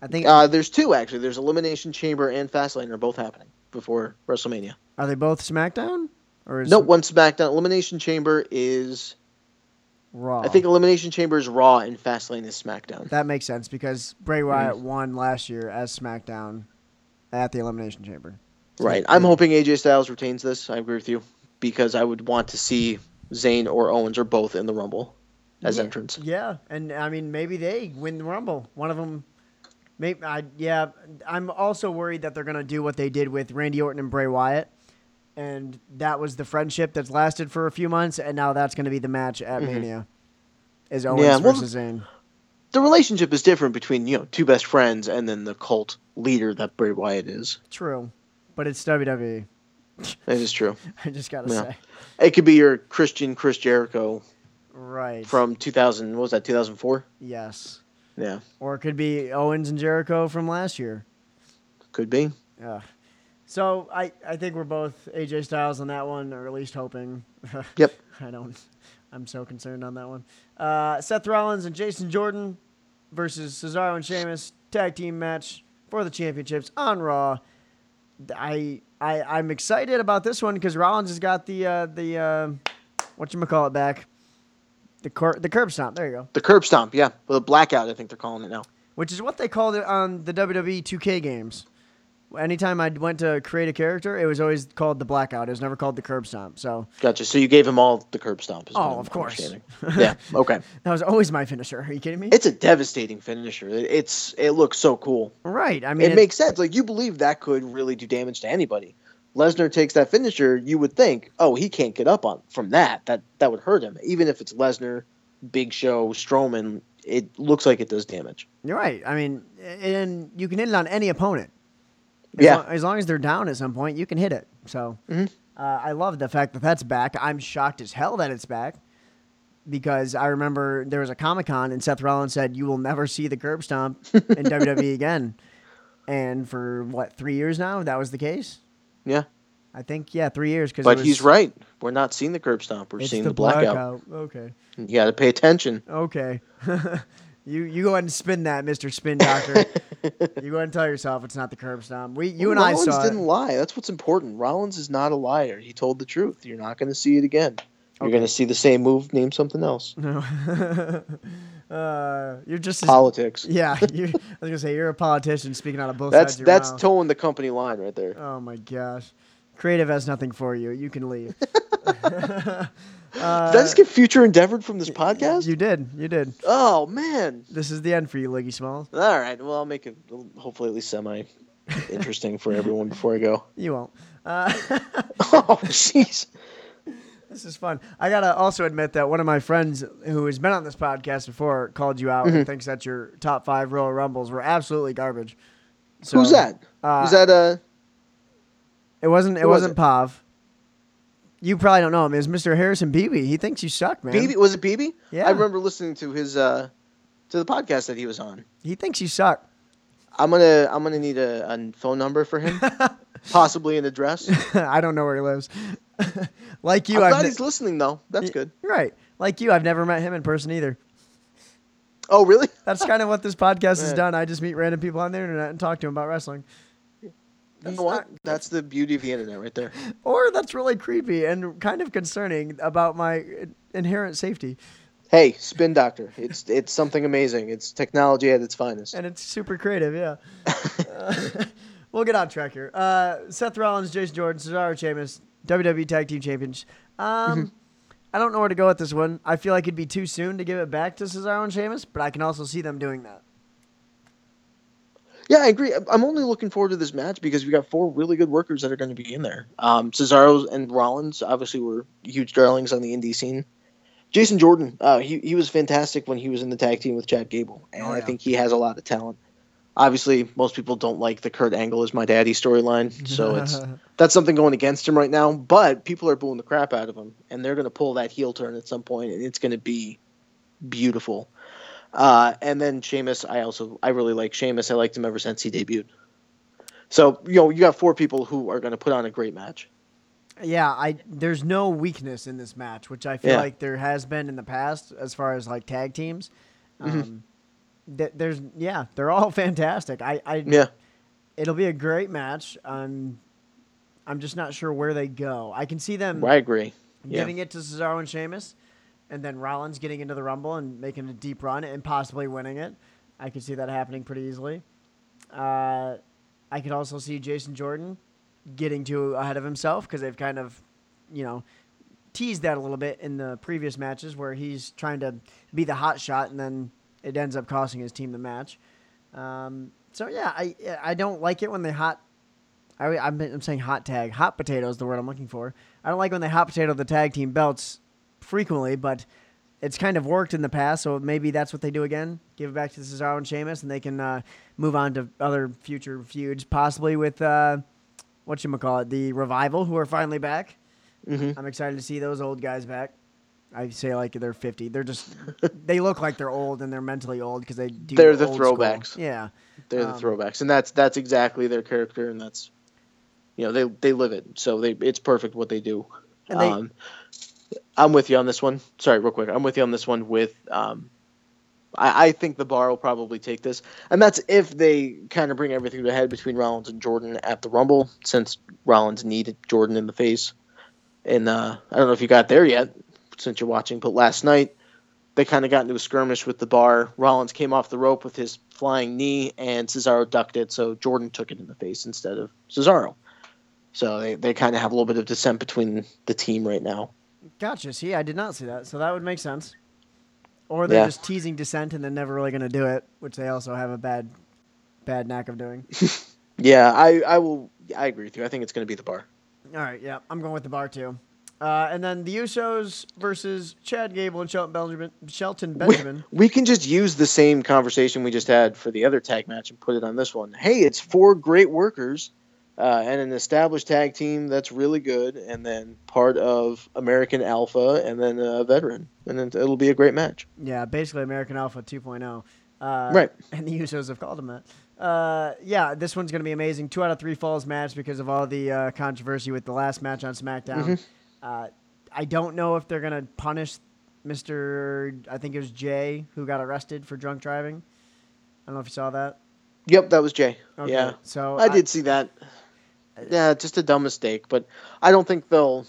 I think Uh, there's two actually. There's Elimination Chamber and Fastlane are both happening before WrestleMania. are they both SmackDown or is No, one SmackDown. Elimination Chamber is. Raw? I think Elimination Chamber is Raw and Fastlane is SmackDown. That makes sense because Bray Wyatt mm. won last year as SmackDown at the Elimination Chamber. Right. I'm hoping AJ Styles retains this. I agree with you because I would want to see Zayn or Owens or both in the Rumble as yeah, entrants. Yeah, and I mean maybe they win the Rumble. One of them. Maybe I yeah. I'm also worried that they're gonna do what they did with Randy Orton and Bray Wyatt, and that was the friendship that's lasted for a few months, and now that's gonna be the match at Mhm. Mania. Is Owens Yeah, well, versus Zayn? The relationship is different between you know two best friends and then the cult leader that Bray Wyatt is. True, but it's WWE. That is true. I just gotta Yeah. say, It could be your Christian Chris Jericho right? from 2000. What was that? 2004. yes, Yeah, or it could be Owens and Jericho from last year. could be. Yeah. So I, I think we're both AJ Styles on that one, or at least hoping. Yep. I don't. I'm so concerned on that one. Uh, Seth Rollins and Jason Jordan versus Cesaro and Sheamus tag team match for the championships on Raw. I I I'm excited about this one because Rollins has got the uh, the uh, what you call it back, the cor- the curb stomp. There you go. The curb stomp. Yeah, well, the blackout. I think they're calling it now. which is what they called it on the WWE 2K games. Anytime I went to create a character, it was always called the blackout. It was never called the curb stomp. So Gotcha. So you gave him all the curb stomp. Oh, of course. yeah. Okay. that was always my finisher. Are you kidding me? It's a devastating finisher. It- It's it looks so cool. right. I mean, it, makes sense. Like you believe that could really do damage to anybody. Lesnar takes that finisher, you would think, oh, he can't get up on from that. That that would hurt him. Even if it's Lesnar, Big Show, Strowman, it looks like it does damage. you're right. I mean, and you can hit it on any opponent. As Yeah. lo- as long as they're down at some point, you can hit it. So Mhm. uh, I love the fact that that's back. I'm shocked as hell that it's back because I remember there was a Comic Con and Seth Rollins said, "You will never see the curb stomp in WWE again." And for what three years now, that was the case. Yeah. I think yeah, three years. Because But he's right. We're not seeing the curb stomp. We're seeing the, the, blackout. blackout. Okay. You got to pay attention. Okay. you you go ahead and spin that, Mister Spin Doctor. you go ahead and tell yourself it's not the curb stomp. We you and Rollins I saw Rollins didn't it. lie. That's what's important. Rollins is not a liar. He told the truth. You're not going to see it again. You're Okay. going to see the same move. Name something else. No. uh, you're just as, Politics. yeah. I was gonna say you're a politician speaking out of both That's sides. Of your that's mouth. towing the company line right there. oh my gosh. Creative has nothing for you. You can leave. Uh, Did I just get future endeavored from this podcast? You did. You did. oh man. This is the end for you, Liggy Smalls. All right. Well, I'll make it hopefully at least semi interesting for everyone before I go. You won't. Uh, Oh jeez. This is fun. I gotta also admit that one of my friends who has been on this podcast before called you out Mm-hmm. and thinks that your top five Royal Rumbles were absolutely garbage. So, Who's that? Uh, Is that uh It wasn't. It Who was wasn't it? Pav. You probably don't know him. Was Mr. Harrison Beebe. He thinks you suck, man. Beebe was it Beebe? Yeah. I remember listening to his uh to the podcast that he was on. He thinks you suck. I'm gonna I'm gonna need a, a phone number for him, possibly an address. I don't know where he lives. like you, I'm I've glad ne- he's listening though. That's good. right. Like you, I've never met him in person either. Oh really? That's kind of what this podcast has done. I just meet random people on the internet and talk to them about wrestling. You That's know what? not- That's the beauty of the internet right there. Or that's really creepy and kind of concerning about my inherent safety. Hey, Spin Doctor. It's it's something amazing. It's technology at its finest. And it's super creative, yeah. Uh, we'll get on track here. Uh, Seth Rollins, Jason Jordan, Cesaro Sheamus, WWE Tag Team Champions. Um, I don't know where to go with this one. I feel like it'd be too soon to give it back to Cesaro and Sheamus, but I can also see them doing that. Yeah, I agree. I'm only looking forward to this match because we got four really good workers that are going to be in there. Um, Cesaro and Rollins obviously were huge darlings on the indie scene. Jason Jordan, uh, he he was fantastic when he was in the tag team with Chad Gable, and Oh, I think he has a lot of talent. Obviously, most people don't like the Kurt Angle is my daddy storyline, so it's that's something going against him right now. But people are booing the crap out of him, and they're going to pull that heel turn at some point, and it's going to be beautiful. Uh, and then Sheamus, I also I really like Sheamus. I liked him ever since he debuted. So you know you got four people who are going to put on a great match. Yeah, I there's no weakness in this match, which I feel Yeah. like there has been in the past as far as like tag teams. Mm-hmm. Um, th- there's yeah, they're all fantastic. I, I Yeah, it'll be a great match. Um, I'm just not sure where they go. I can see them I agree. Yeah. giving it to Cesaro and Sheamus, and then Rollins getting into the Rumble and making a deep run and possibly winning it. I could see that happening pretty easily. Uh, I could also see Jason Jordan getting too ahead of himself because they've kind of, you know, teased that a little bit in the previous matches where he's trying to be the hot shot and then it ends up costing his team the match. Um, so yeah, I I don't like it when they hot. I, I'm, I'm saying hot tag. Hot potato is the word I'm looking for. I don't like when they hot potato the tag team belts frequently, but it's kind of worked in the past, so maybe that's what they do again. Give it back to Cesaro and Sheamus, and they can uh, move on to other future feuds, possibly with uh, what you call it, the revival, who are finally back. hmm I'm excited to see those old guys back. I say like they're 50. They're just they look like they're old and they're mentally old because they do. They're the old school. throwbacks. Yeah. They're the Um, throwbacks, and that's that's exactly their character, and that's you know they they live it, so they it's perfect what they do. And they- um, I'm with you on this one. Sorry, real quick. I'm with you on this one. With um, I, I think the bar will probably take this, and that's if they kind of bring everything to a head between Rollins and Jordan at the Rumble, since Rollins needed Jordan in the face. And uh, I don't know if you got there yet, since you're watching, but last night they kind of got into a skirmish with the bar. Rollins came off the rope with his flying knee, and Cesaro ducked it, so Jordan took it in the face instead of Cesaro. So they, they kind of have a little bit of dissent between the team right now. Gotcha. See, I did not see that, so that would make sense. Or they're Yeah. just teasing dissent and they're never really going to do it, which they also have a bad, bad knack of doing. Yeah, I, I will. I agree with you. I think it's going to be the bar. All right, yeah, I'm going with the bar too. Uh, and then the Usos versus Chad Gable and Shelton Benjamin. Shelton We, Benjamin. we can just use the same conversation we just had for the other tag match and put it on this one. Hey, it's four great workers uh, and an established tag team that's really good, and then part of American Alpha, and then a veteran, and then it'll be a great match. Yeah, basically American Alpha 2.0. Uh, Right. And the Usos have called him that. Uh, yeah, this one's going to be amazing. Two out of three falls match because of all the uh, controversy with the last match on SmackDown. Mm-hmm. Uh, I don't know if they're going to punish Mr. I think it was Jay who got arrested for drunk driving. I don't know if you saw that. Yep, that was Jay. Okay, Yeah, So I did see that. Yeah, just a dumb mistake, but I don't think they'll.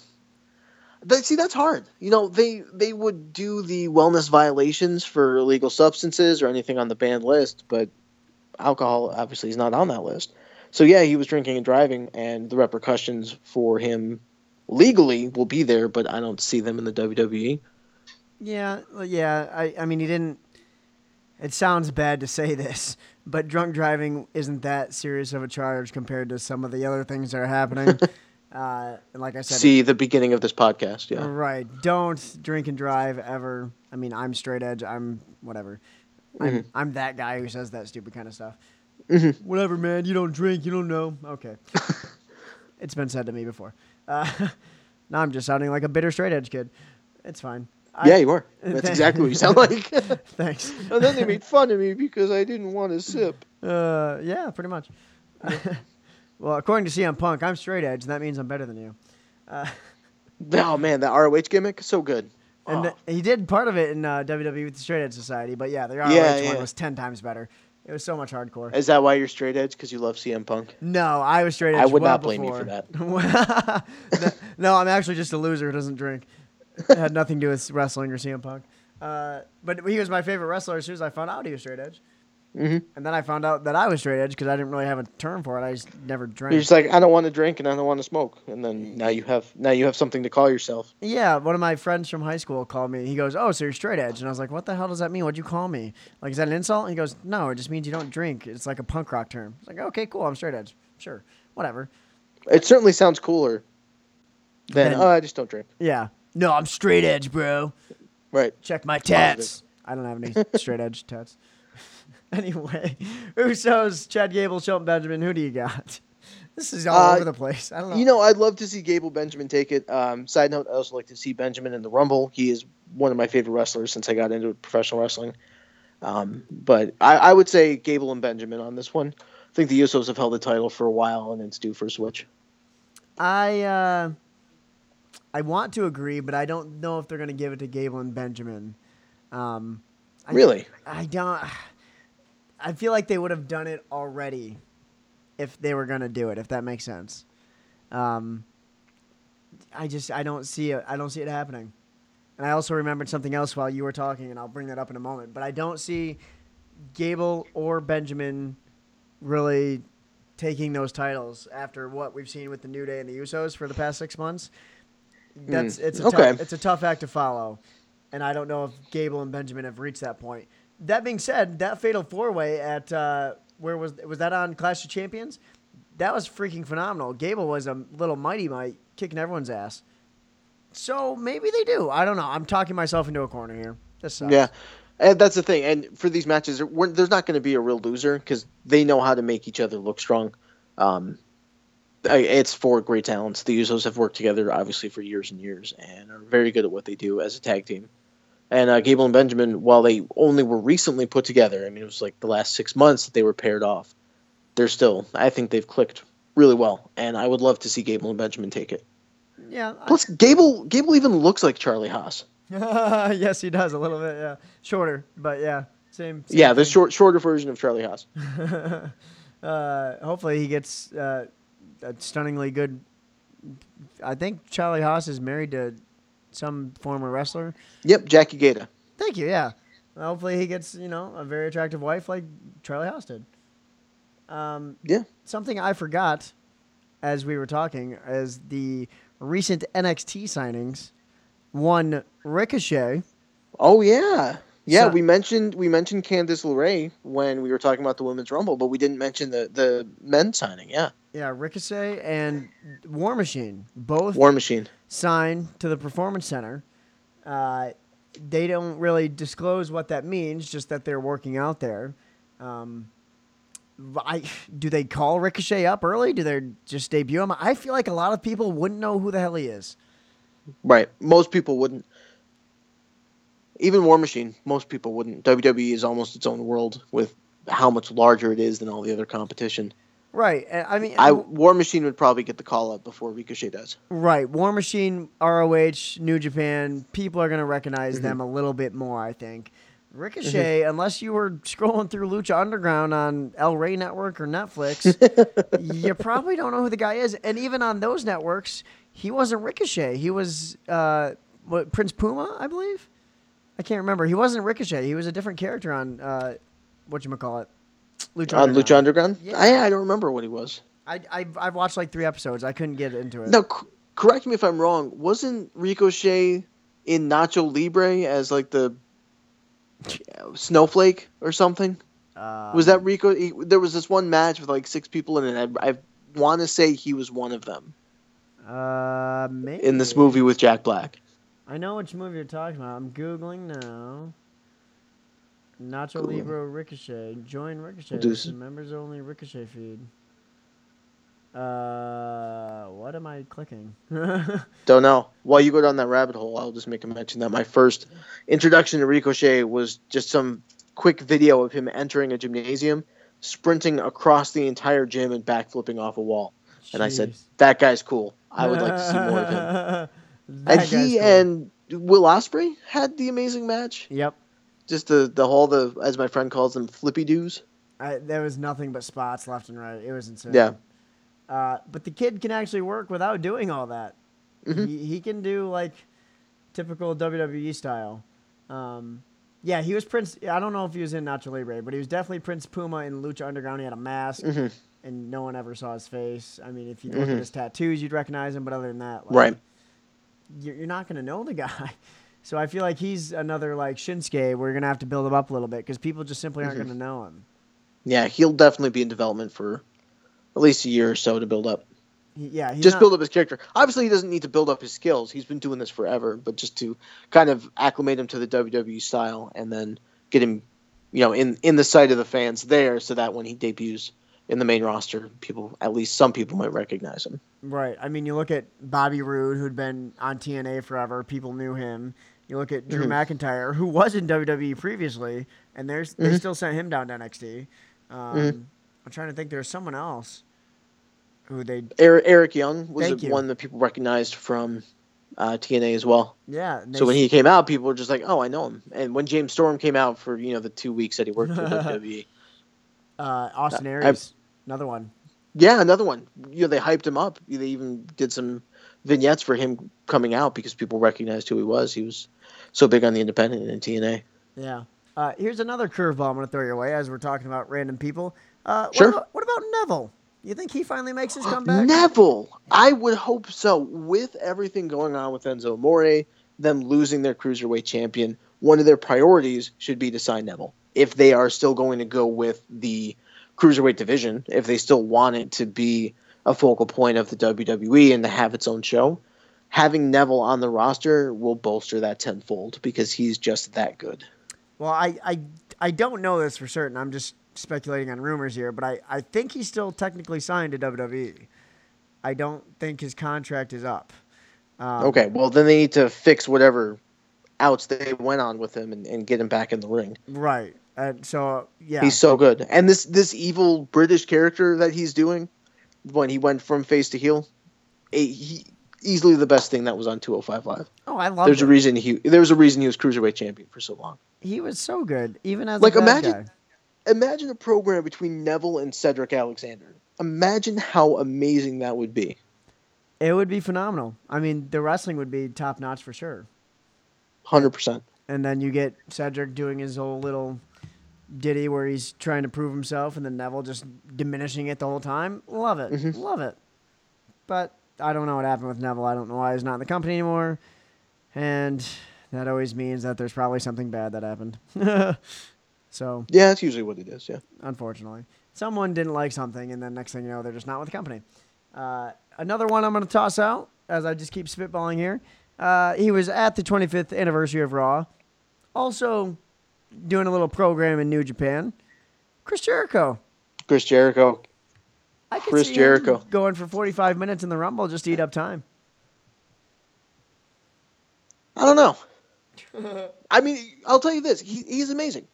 They, see, that's hard. You know, they they would do the wellness violations for illegal substances or anything on the banned list, but alcohol obviously is not on that list. So yeah, he was drinking and driving, and the repercussions for him legally will be there, but I don't see them in the. WWE. Yeah, yeah. I, I mean, he didn't. It sounds bad to say this, but drunk driving isn't that serious of a charge compared to some of the other things that are happening. uh, and like I said, See the beginning of this podcast, yeah. right. Don't drink and drive ever. I mean, I'm straight edge. I'm whatever. I'm, I'm that guy who says that stupid kind of stuff. Mhm. Whatever, man. You don't drink. You don't know. Okay. It's been said to me before. Uh, now I'm just sounding like a bitter straight edge kid. It's fine. I- yeah, you are. That's exactly what you sound like. Thanks. and then they made fun of me because I didn't want to sip. Uh, yeah, pretty much. well, according to CM Punk, I'm straight edge, and that means I'm better than you. Uh, Oh man, that ROH gimmick so good. and Oh. th- he did part of it in uh, WWE with the Straight Edge Society, but yeah, the ROH Yeah, one yeah. was ten times better. It was so much hardcore. Is that why you're straight edge? Because you love CM Punk? No, I was straight edge. I would well not blame you for before. no, no, I'm actually just a loser who doesn't drink. It had nothing to do with wrestling or CM Punk. Uh, but he was my favorite wrestler as soon as I found out he was straight edge. Mhm. And then I found out that I was straight edge because I didn't really have a term for it. I just never drank. You're just like, I don't want to drink and I don't want to smoke, and then now you have now you have something to call yourself. Yeah, one of my friends from high school called me. He goes, "Oh, so you're straight edge?" And I was like, "What the hell does that mean? What'd you call me? Like, is that an insult?" And he goes, "No, it just means you don't drink. It's like a punk rock term." It's like, "Okay, cool. I'm straight edge. Sure, whatever." It certainly sounds cooler than Then- oh, I just don't drink. Yeah. No, I'm straight edge, bro. Right. Check my tats. I don't have any straight edge tats. anyway, Usos, Chad Gable, Shelton Benjamin. Who do you got? This is all Uh, over the place. I don't know. You know, I'd love to see Gable Benjamin take it. Um, side note, I also like to see Benjamin in the Rumble. He is one of my favorite wrestlers since I got into professional wrestling. Um, but I, I would say Gable and Benjamin on this one. I think the Usos have held the title for a while, and it's due for a switch. I uh, I want to agree, but I don't know if they're going to give it to Gable and Benjamin. Um, I, Really? I don't. I feel like they would have done it already if they were going to do it. If that makes sense. Um, I just I don't see it. I don't see it happening. And I also remembered something else while you were talking, and I'll bring that up in a moment. But I don't see Gable or Benjamin really taking those titles after what we've seen with the New Day and the Usos for the past six months. That's it's a okay. tough, it's a tough act to follow, and I don't know if Gable and Benjamin have reached that point. That being said, that fatal four way at uh, where was was that on Clash of Champions? That was freaking phenomenal. Gable was a little mighty might kicking everyone's ass. So maybe they do. I don't know. I'm talking myself into a corner here. This sucks. Yeah. And that's the thing. And for these matches, there's not going to be a real loser because they know how to make each other look strong. Um, it's four great talents. The Usos have worked together, obviously, for years and years and are very good at what they do as a tag team. And uh, Gable and Benjamin, while they only were recently put together, I mean, it was like the last six months that they were paired off, they're still, I think they've clicked really well. And I would love to see Gable and Benjamin take it. Yeah. I- Plus, Gable, Gable even looks like Charlie Haas. yes, he does a little bit. Yeah, shorter, but yeah, same. same Yeah, the thing. short, shorter version of Charlie Haas. uh, hopefully, he gets uh, a stunningly good. I think Charlie Haas is married to some former wrestler. Yep, Jackie Gayda. Thank you. Yeah. Hopefully, he gets you know a very attractive wife like Charlie Haas did. Um, Yeah. something I forgot as we were talking is the recent NXT signings. One Ricochet. Oh yeah, yeah. So- we mentioned we mentioned Candice LeRae when we were talking about the women's rumble, but we didn't mention the the men signing. Yeah, Yeah, Ricochet and War Machine both War Machine. signed to the Performance Center. Uh, they don't really disclose what that means, just that they're working out there. Um, I, do they call Ricochet up early? Do they just debut him? I feel like a lot of people wouldn't know who the hell he is. Right. Most people wouldn't. Even War Machine, most people wouldn't. WWE is almost its own world with how much larger it is than all the other competition. Right. I mean, I War Machine would probably get the call up before Ricochet does. right. War Machine, ROH, New Japan, people are going to recognize Mm-hmm. them a little bit more, I think. Ricochet, unless you were scrolling through Lucha Underground on El Rey Network or Netflix, you probably don't know who the guy is. And even on those networks, he wasn't Ricochet. He was uh, what, Prince Puma, I believe. I can't remember. He wasn't Ricochet. He was a different character on uh, what you call it, Lucha On Underground. Lucha Underground, Yeah. I, I don't remember what he was. I, I I've watched like three episodes. I couldn't get into it. Now, c- correct me if I'm wrong. Wasn't Ricochet in Nacho Libre as like the snowflake or something? Um, was that Rico? He, there was this one match with like six people in it. I, I want to say he was one of them uh maybe in this movie with Jack Black. I know which movie you're talking about. I'm googling now. Nacho Cool. Libre Ricochet. Join Ricochet. This is members only Ricochet feed. Uh, what am I clicking? Don't know. While you go down that rabbit hole, I'll just make a mention that my first introduction to Ricochet was just some quick video of him entering a gymnasium, sprinting across the entire gym and backflipping off a wall. And I said, "That guy's cool. I would like to see more of him." And he cool. and Will Ospreay had the amazing match. Yep. Just the the whole the as my friend calls them flippy doos. I, there was nothing but spots left and right. It was insane. Yeah. Uh, but the kid can actually work without doing all that. Mhm. He, he can do like typical WWE style. Um, yeah, he was Prince. I don't know if he was in Nacho Libre, but he was definitely Prince Puma in Lucha Underground. He had a mask, Mhm. and no one ever saw his face. I mean, if you look Mhm. at his tattoos, you'd recognize him, but other than that, like, Right. You're, you're not gonna know the guy. So I feel like he's another like Shinsuke. We're gonna have to build him up a little bit because people just simply aren't Mhm. gonna know him. Yeah, he'll definitely be in development for at least a year or so to build up. Yeah, just not- build up his character. Obviously, he doesn't need to build up his skills. He's been doing this forever, but just to kind of acclimate him to the WWE style and then get him, you know, in in the sight of the fans there, so that when he debuts in the main roster, people at least some people might recognize him. Right. I mean, you look at Bobby Roode, who'd been on TNA forever. People knew him. You look at Drew Mhm. McIntyre, who was in WWE previously, and there's they Mhm. still sent him down to NXT. Um, Mhm. I'm trying to think. There's someone else who they Eric, Eric Young was the you. one that people recognized from uh, TNA as well. yeah. So when he came out, people were just like, "Oh, I know him." And when James Storm came out for you know the two weeks that he worked for WWE, uh, Austin I- Aries, another one. Yeah, another one. You know, they hyped him up. They even did some vignettes for him coming out because people recognized who he was. He was so big on the independent and TNA. Yeah. Uh, here's another curveball I'm going to throw your way as we're talking about random people. Uh, Sure. What about, what about Neville? You think he finally makes his comeback? Neville, I would hope so. With everything going on with Enzo Amore, them losing their cruiserweight champion, one of their priorities should be to sign Neville. If they are still going to go with the cruiserweight division, if they still want it to be a focal point of the WWE and to have its own show, having Neville on the roster will bolster that tenfold because he's just that good. Well, I, I, I don't know this for certain. I'm just speculating on rumors here, but I, I think he's still technically signed to WWE. I don't think his contract is up. Um, Okay, well then they need to fix whatever outs they went on with him and, and get him back in the ring. Right. And so, yeah. He's so good. And this this evil British character that he's doing when he went from face to heel, eh, he easily the best thing that was on 205 Live. oh, I love There's it. a reason he there was a reason he was cruiserweight champion for so long. he was so good, even as Like, imagine- guy. Imagine a program between Neville and Cedric Alexander. Imagine how amazing that would be. It would be phenomenal. I mean, the wrestling would be top notch for sure. 100%. and then you get Cedric doing his whole little ditty where he's trying to prove himself, and then Neville just diminishing it the whole time. Love it, Mhm. love it. But I don't know what happened with Neville. I don't know why he's not in the company anymore, and that always means that there's probably something bad that happened. so Yeah, that's usually what it is, yeah. unfortunately, someone didn't like something, and then next thing you know, they're just not with the company. Uh, another one I'm going to toss out as I just keep spitballing here. Uh, he was at the 25th anniversary of Raw, also doing a little program in New Japan. Chris Jericho. Chris Jericho. I could Chris see Jericho. him going for 45 minutes in the Rumble just to eat up time. I don't know. I mean, I'll tell you this: he, he's amazing.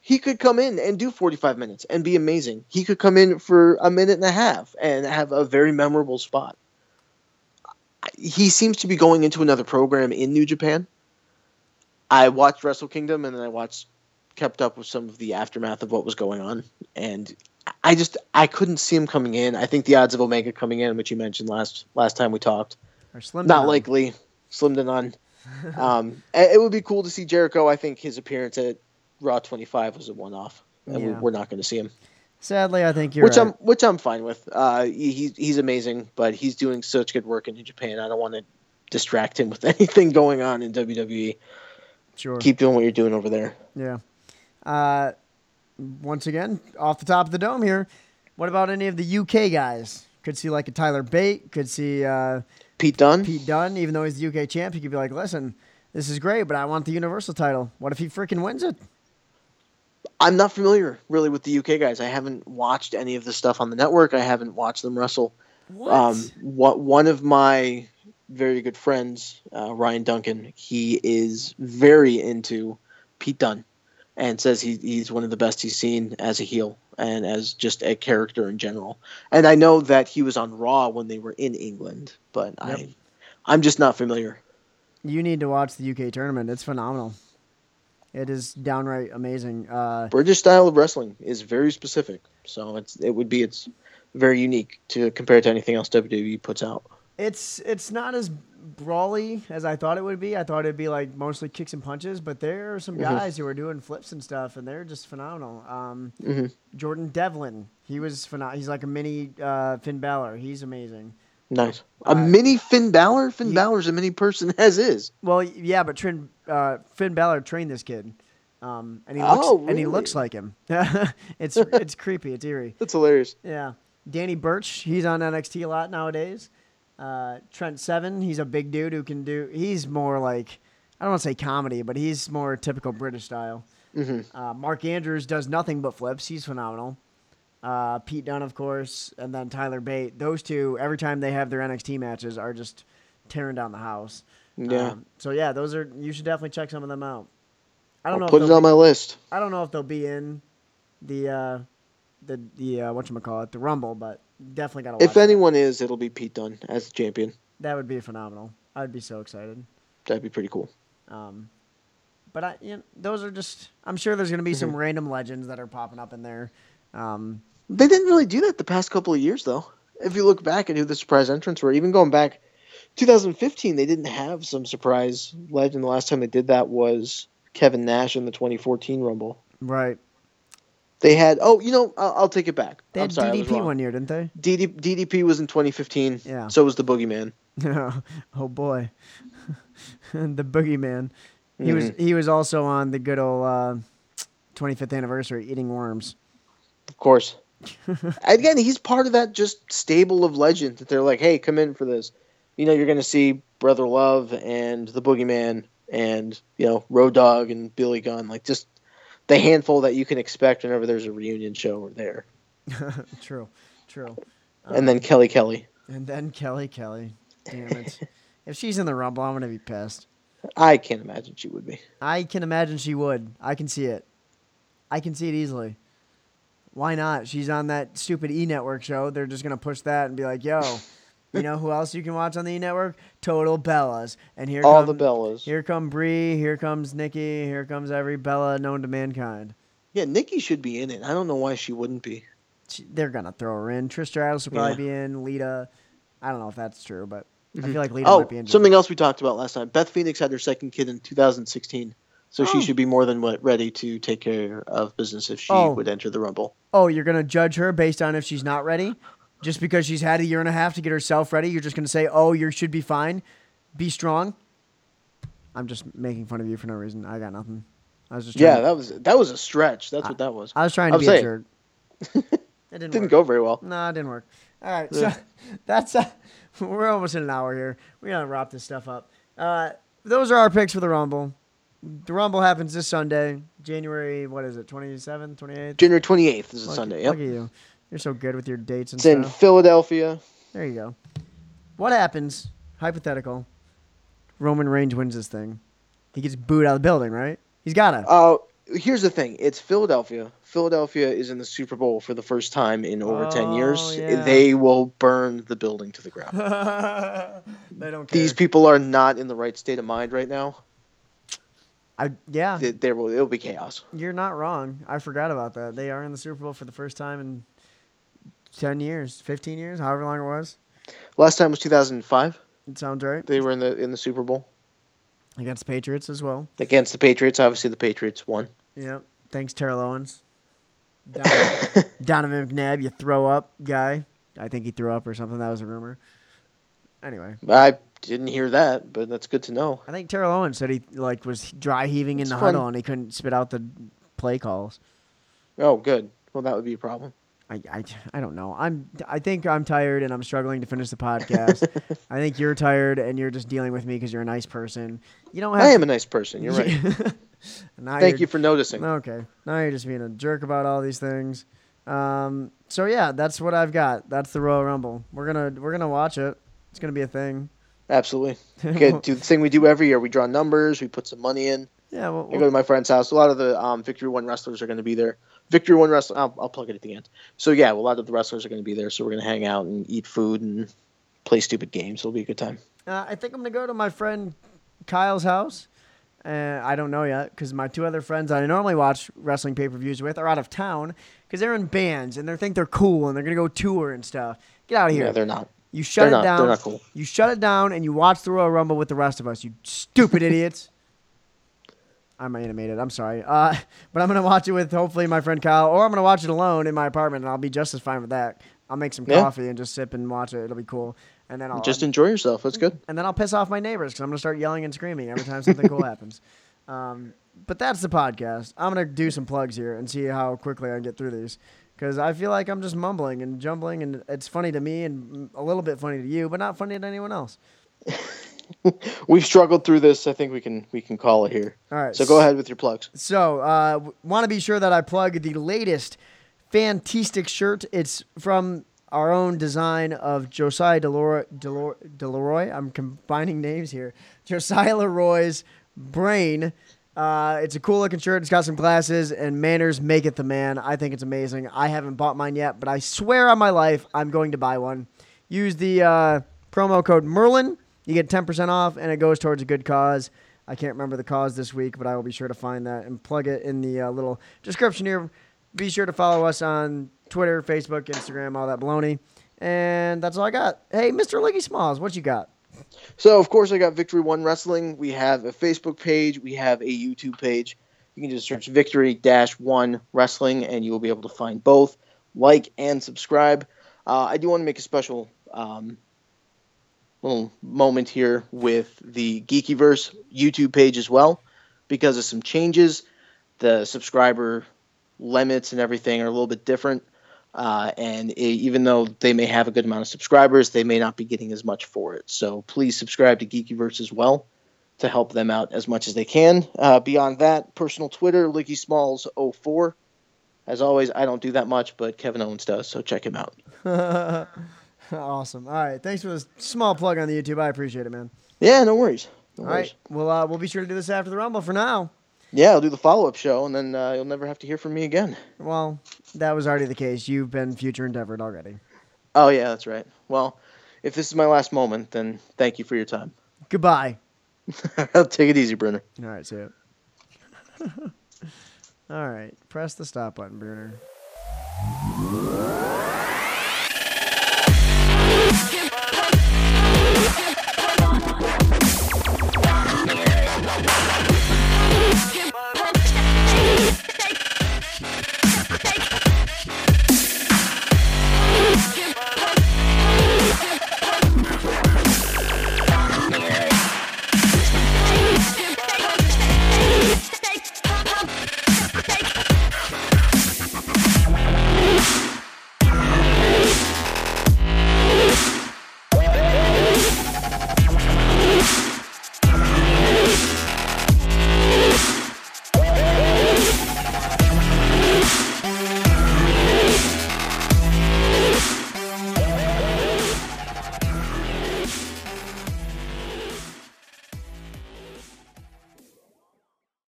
He could come in and do 45 minutes and be amazing. He could come in for a minute and a half and have a very memorable spot. He seems to be going into another program in New Japan. I watched Wrestle Kingdom and then I watched, kept up with some of the aftermath of what was going on, and I just I couldn't see him coming in. I think the odds of Omega coming in, which you mentioned last last time we talked, are Slim not likely. Slim to none. um, it would be cool to see Jericho. I think his appearance at Raw 25 was a one-off, and we, Yeah. we're not going to see him. Sadly, I think you're which right. I'm which I'm fine with. Uh, he, he's he's amazing, but he's doing such good work in New Japan. I don't want to distract him with anything going on in WWE. sure. Keep doing what you're doing over there. Yeah. Uh, once again, off the top of the dome here, what about any of the UK guys? Could see like a Tyler Bate. Could see uh, Pete Dunne. Pete Dunne, even though he's the UK champ. He could be like, listen, this is great, but I want the Universal title. What if he freaking wins it? I'm not familiar really with the UK guys. I haven't watched any of the stuff on the network. I haven't watched them wrestle. What? Um, what one of my very good friends, uh, Ryan Duncan, he is very into Pete Dunne, and says he, he's one of the best he's seen as a heel and as just a character in general. And I know that he was on Raw when they were in England, but Yep. I, I'm just not familiar. you need to watch the UK tournament. It's phenomenal. It is downright amazing. Uh, British style of wrestling is very specific, so it's it would be it's very unique to compare to anything else WWE puts out. it's it's not as brawly as I thought it would be. I thought it'd be like mostly kicks and punches, but there are some Mhm. guys who are doing flips and stuff, and they're just phenomenal. Um, hmm Jordan Devlin, he was phenomenal. He's like a mini uh, Finn Balor. He's amazing. Nice. A Uh, mini Finn Balor. Finn he- Balor's a mini person as is. Well, yeah, but Trin, uh, Finn Balor trained this kid, um, and he looks Oh, and he looks like him. it's it's creepy. It's eerie. That's hilarious. Yeah, Danny Burch, he's on NXT a lot nowadays. Uh, Trent Seven, he's a big dude who can do. He's more like I don't want to say comedy, but he's more typical British style. hmm Uh, Mark Andrews does nothing but flips. He's phenomenal. Uh, Pete Dunne, of course, and then Tyler Bate. Those two, every time they have their NXT matches, are just tearing down the house. Yeah. Um, so yeah, those are you should definitely check some of them out. I don't I'll know. put if it on be, my list. I don't know if they'll be in the uh, the the uh, what you call it, the Rumble, but definitely gotta. If that. anyone is, it'll be Pete Dunne as champion. that would be phenomenal. I'd be so excited. That'd be pretty cool. Um, but I, you know, those are just. I'm sure there's gonna be Mm-hmm. some random legends that are popping up in there. Um, They didn't really do that the past couple of years, though. If you look back at who the surprise entrants were, even going back 2015, they didn't have some surprise legend. The last time they did that was Kevin Nash in the 2014 Rumble. right. They had, oh, you know, I'll, I'll take it back. They I'm had sorry, DDP one year, didn't they? DD, DDP was in 2015. Yeah. So was the Boogeyman. oh boy, the boogeyman. He was he was also on the good old uh, 25th anniversary eating worms. Of course. Again, he's part of that just stable of legends that they're like, hey, come in for this. You know, you're going to see Brother Love and the Boogeyman and, you know, Road Dog and Billy Gunn. Like, just the handful that you can expect whenever there's a reunion show are there. true, true. and then um, Kelly Kelly. And then Kelly Kelly. Damn it. if she's in the rumble, I'm gonna be pissed. I can't imagine she would be. I can imagine she would. I can see it. I can see it easily. Why not? She's on that stupid E Network show. They're just gonna push that and be like, "Yo, you know who else you can watch on the E Network? Total Bellas." And here All come, the Bellas. Here come Brie. Here comes Nikki. Here comes every Bella known to mankind. Yeah, Nikki should be in it. I don't know why she wouldn't be. She, they're gonna throw her in. Trish Stratus will probably Yeah. be in. Lita. I don't know if that's true, but I mm-hmm. feel like Lita Oh, might be in. something else we talked about last time. Beth Phoenix had her second kid in 2016. So Oh. she should be more than what, ready to take care of business if she Oh. would enter the Rumble. oh, you're gonna judge her based on if she's not ready, just because she's had a year and a half to get herself ready. You're just gonna say, "Oh, you should be fine, be strong." I'm just making fun of you for no reason. I got nothing. I was just Yeah, trying, that was that was a stretch. That's what that was. I was trying to I'm be saying. a jerk. It didn't, Didn't go very well. No, it didn't work. All right, Yeah. so that's uh, we're almost in an hour here. We gotta wrap this stuff up. Uh, those are our picks for the Rumble. The Rumble happens this Sunday, January. What is it? 27th, 28th. January 28th is a Sunday. Look Yep. at you. You're so good with your dates and It's in. Philadelphia. There you go. What happens? Hypothetical. Roman Reigns wins this thing. He gets booed out of the building, right? He's gotta. Uh, here's the thing. It's Philadelphia. Philadelphia is in the Super Bowl for the first time in over 10 years. Oh, yeah. They will burn the building to the ground. they don't care. These people are not in the right state of mind right now. I yeah. There will it'll be chaos. You're not wrong. I forgot about that. They are in the Super Bowl for the first time in 10 years, 15 years, however long it was. Last time was 2005. It sounds right. They were in the in the Super Bowl Against the Patriots as well. against the Patriots. Obviously, the Patriots won. Yep. Thanks, Terrell Owens. Donovan, Donovan McNabb, you throw up guy. I think he threw up or something. That was a rumor. Anyway, I didn't hear that, but that's good to know. I think Terrell Owens said he like was dry heaving in It's the fun. huddle and he couldn't spit out the play calls. Oh, good. Well, that would be a problem. I, I, I don't know. I'm I think I'm tired and I'm struggling to finish the podcast. I think you're tired and you're just dealing with me because you're a nice person. You don't have. I to- am a nice person. You're right. Thank you for noticing. Okay. Now you're just being a jerk about all these things. Um, so yeah, that's what I've got. That's the Royal Rumble. We're gonna we're gonna watch it. It's gonna be a thing. Absolutely. Okay, do the thing we do every year. We draw numbers. We put some money in. yeah, well, I go to my friend's house. A lot of the um, Victory One wrestlers are going to be there. Victory One wrestling. I'll, I'll plug it at the end. So yeah, a lot of the wrestlers are going to be there. So we're going to hang out and eat food and play stupid games. It'll be a good time. Uh, I think I'm gonna go to my friend Kyle's house. Uh, I don't know yet because my two other friends I normally watch wrestling pay per views with are out of town because they're in bands and they think they're cool and they're gonna go tour and stuff. Get out of here! Yeah, they're not. you shut they're it not- down. they're not cool. You shut it down and you watch the Royal Rumble with the rest of us. You stupid idiots. I'm animated. I'm sorry. Uh, but I'm gonna watch it with hopefully my friend Kyle, or I'm gonna watch it alone in my apartment, and I'll be just as fine with that. I'll make some Yeah. coffee and just sip and watch it. It'll be cool. And then I'll Just enjoy yourself. That's good. and then I'll piss off my neighbors because I'm gonna start yelling and screaming every time something cool happens. Um, but that's the podcast. I'm gonna do some plugs here and see how quickly I can get through these because I feel like I'm just mumbling and jumbling, and it's funny to me and a little bit funny to you, but not funny to anyone else. We've struggled through this. I think we can we can call it here. All right. So go ahead with your plugs. So, uh, want to be sure that I plug the latest Fantastic shirt. It's from our own design of Josiah Delor- Delor- Deleroy. I'm combining names here. Josiah Leroy's brain. Uh, it's a cool looking shirt. It's got some glasses and manners make it the man. I think it's amazing. I haven't bought mine yet, but I swear on my life I'm going to buy one. Use the uh, promo code Merlin. You get 10% off, and it goes towards a good cause. I can't remember the cause this week, but I will be sure to find that and plug it in the uh, little description here. Be sure to follow us on Twitter, Facebook, Instagram, all that baloney. And that's all I got. Hey, Mr. Liggy Smalls, what you got? So of course I got Victory One Wrestling. We have a Facebook page. We have a YouTube page. You can just search Victory Dash One Wrestling, and you will be able to find both. Like and subscribe. Uh, I do want to make a special um, little moment here with the Geekyverse YouTube page as well, because of some changes. The subscriber limits and everything are a little bit different. Uh, and i even though they may have a good amount of subscribers, they may not be getting as much for it. So please subscribe to Geekyverse as well to help them out as much as they can. Uh, beyond that, personal Twitter, Liggy Smalls04. As always, I don't do that much, but Kevin Owens does, so check him out. awesome. All right. Thanks for this small plug on the YouTube. I appreciate it, man. Yeah, no worries. No All worries. right. Well, uh, we'll be sure to do this after the Rumble for now. Yeah, I'll do the follow up show, and then uh, you'll never have to hear from me again. Well, that was already the case. You've been future endeavored already. Oh, yeah, that's right. Well, if this is my last moment, then thank you for your time. Goodbye. Take it easy, Brunner. All right, see it. All right, press the stop button, Bruner.